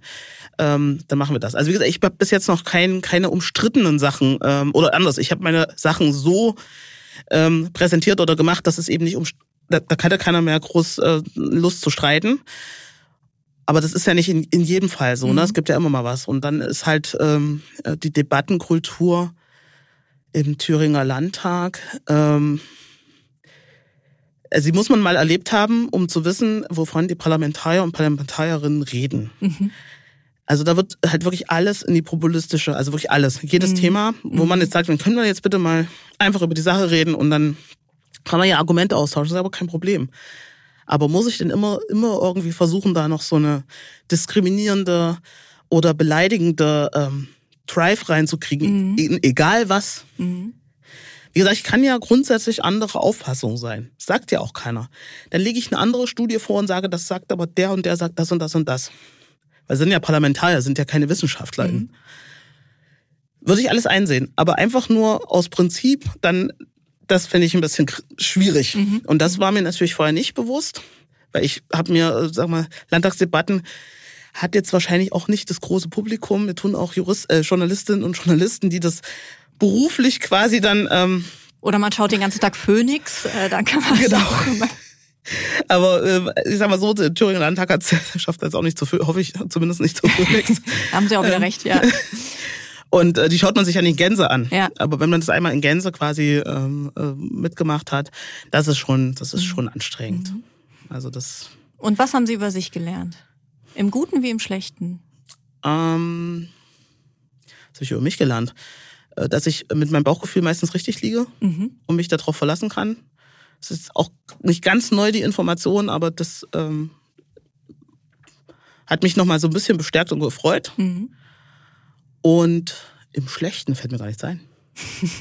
ähm, dann machen wir das. Also wie gesagt, ich habe bis jetzt noch kein, keine umstrittenen Sachen ähm, oder anders. Ich habe meine Sachen so ähm, präsentiert oder gemacht, dass es eben nicht um, da, da hatte keiner mehr groß äh, Lust zu streiten. Aber das ist ja nicht in, in jedem Fall so, ne? Es mhm. gibt ja immer mal was. Und dann ist halt ähm, die Debattenkultur im Thüringer Landtag. Ähm, Sie muss man mal erlebt haben, um zu wissen, wovon die Parlamentarier und Parlamentarierinnen reden. Mhm. Also da wird halt wirklich alles in die populistische, also wirklich alles, jedes mhm. Thema, wo man mhm. jetzt sagt, dann können wir jetzt bitte mal einfach über die Sache reden und dann kann man ja Argumente austauschen, das ist aber kein Problem. Aber muss ich denn immer, immer irgendwie versuchen, da noch so eine diskriminierende oder beleidigende ähm, Drive reinzukriegen, mhm. egal was? Mhm. Wie gesagt, ich kann ja grundsätzlich andere Auffassung sein. Sagt ja auch keiner. Dann lege ich eine andere Studie vor und sage, das sagt aber der und der sagt das und das und das. Weil sind ja Parlamentarier, sind ja keine Wissenschaftler. Mhm. Würde ich alles einsehen. Aber einfach nur aus Prinzip, dann, das finde ich ein bisschen schwierig. Mhm. Und das war mir natürlich vorher nicht bewusst. Weil ich habe mir, äh, sag mal, Landtagsdebatten hat jetzt wahrscheinlich auch nicht das große Publikum. Wir tun auch Jurist, äh, Journalistinnen und Journalisten, die das beruflich quasi dann. Ähm, Oder man schaut den ganzen Tag Phoenix, äh, dann kann man genau. Aber äh, ich sag mal so, der Thüringer Landtag hat schafft das auch nicht zu hoffe ich zumindest nicht zu Phoenix. haben Sie auch wieder ähm, recht, ja. Und äh, die schaut man sich ja nicht in Gänse an. Ja. Aber wenn man das einmal in Gänse quasi ähm, äh, mitgemacht hat, das ist schon, das ist schon anstrengend. Mhm. Also das. Und was haben Sie über sich gelernt? Im Guten wie im Schlechten? Ähm, was habe ich über mich gelernt? Äh, dass ich mit meinem Bauchgefühl meistens richtig liege mhm. und mich darauf verlassen kann. Es ist auch nicht ganz neu, die Information, aber das ähm, hat mich nochmal so ein bisschen bestärkt und gefreut. Mhm. Und im Schlechten fällt mir gar nichts ein.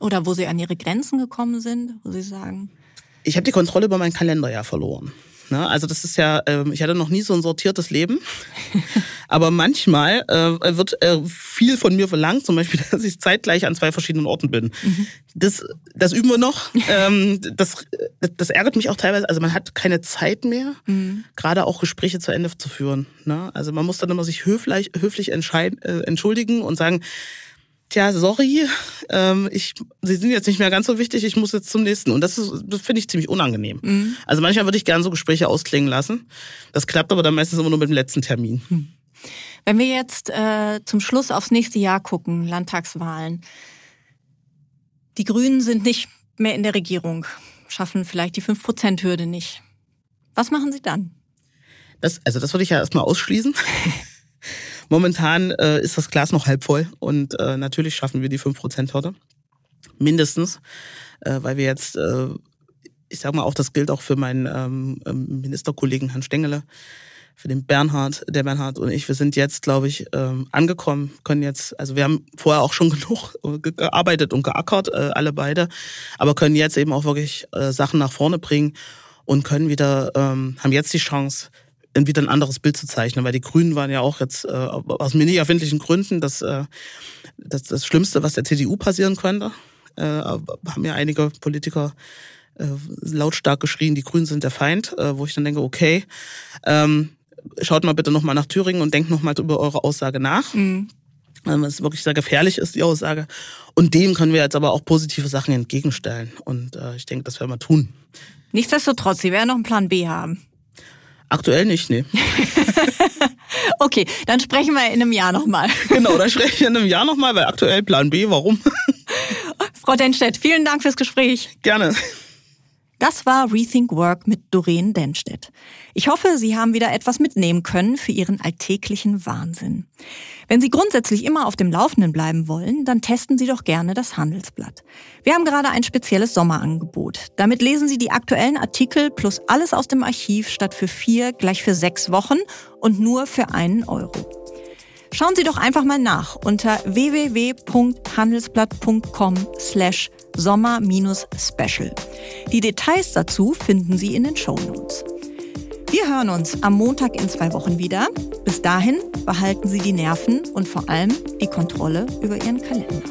Oder wo Sie an Ihre Grenzen gekommen sind, wo Sie sagen. Ich habe die Kontrolle über mein Kalenderjahr verloren. Ne? Also das ist ja, äh, ich hatte noch nie so ein sortiertes Leben. Aber manchmal äh, wird äh, viel von mir verlangt, zum Beispiel, dass ich zeitgleich an zwei verschiedenen Orten bin. Mhm. Das, das üben wir noch. ähm, das, das ärgert mich auch teilweise. Also man hat keine Zeit mehr, mhm. gerade auch Gespräche zu Ende zu führen. Ne? Also man muss dann immer sich höflich, höflich entscheiden, äh, entschuldigen und sagen, Tja, sorry, ähm, ich, Sie sind jetzt nicht mehr ganz so wichtig, ich muss jetzt zum nächsten. Und das, das finde ich ziemlich unangenehm. Mhm. Also manchmal würde ich gerne so Gespräche ausklingen lassen. Das klappt aber dann meistens immer nur mit dem letzten Termin. Mhm. Wenn wir jetzt äh, zum Schluss aufs nächste Jahr gucken, Landtagswahlen. Die Grünen sind nicht mehr in der Regierung, schaffen vielleicht die 5%-Hürde nicht. Was machen Sie dann? Das, also das würde ich ja erstmal ausschließen. Momentan äh, ist das Glas noch halb voll und äh, natürlich schaffen wir die 5%-Hürde. Mindestens, äh, weil wir jetzt, äh, ich sag mal auch, das gilt auch für meinen ähm, ähm Ministerkollegen Herrn Stengele, für den Bernhard. Der Bernhard und ich, wir sind jetzt, glaube ich, ähm, angekommen, können jetzt, also wir haben vorher auch schon genug gearbeitet und geackert, äh, alle beide, aber können jetzt eben auch wirklich äh, Sachen nach vorne bringen und können wieder, ähm, haben jetzt die Chance, wieder ein anderes Bild zu zeichnen, weil die Grünen waren ja auch jetzt äh, aus mir nicht erfindlichen Gründen das, äh, das, das Schlimmste, was der CDU passieren könnte. Äh, haben ja einige Politiker äh, lautstark geschrien, die Grünen sind der Feind, äh, wo ich dann denke, okay, ähm, schaut mal bitte nochmal nach Thüringen und denkt nochmal über eure Aussage nach. Mhm. Ähm, es wirklich sehr gefährlich ist, die Aussage. Und dem können wir jetzt aber auch positive Sachen entgegenstellen. Und äh, ich denke, das werden wir tun. Nichtsdestotrotz, Sie werden noch einen Plan B haben. Aktuell nicht, nee. okay, dann sprechen wir in einem Jahr nochmal. genau, dann sprechen wir in einem Jahr nochmal, weil aktuell Plan B, warum? Frau Denstedt, vielen Dank fürs Gespräch. Gerne. Das war Rethink Work mit Doreen Denstedt. Ich hoffe, Sie haben wieder etwas mitnehmen können für Ihren alltäglichen Wahnsinn. Wenn Sie grundsätzlich immer auf dem Laufenden bleiben wollen, dann testen Sie doch gerne das Handelsblatt. Wir haben gerade ein spezielles Sommerangebot. Damit lesen Sie die aktuellen Artikel plus alles aus dem Archiv statt für vier gleich für sechs Wochen und nur für einen Euro. Schauen Sie doch einfach mal nach unter www.handelsblatt.com slash Sommer-Special. Die Details dazu finden Sie in den Show Notes. Wir hören uns am Montag in zwei Wochen wieder. Bis dahin behalten Sie die Nerven und vor allem die Kontrolle über Ihren Kalender.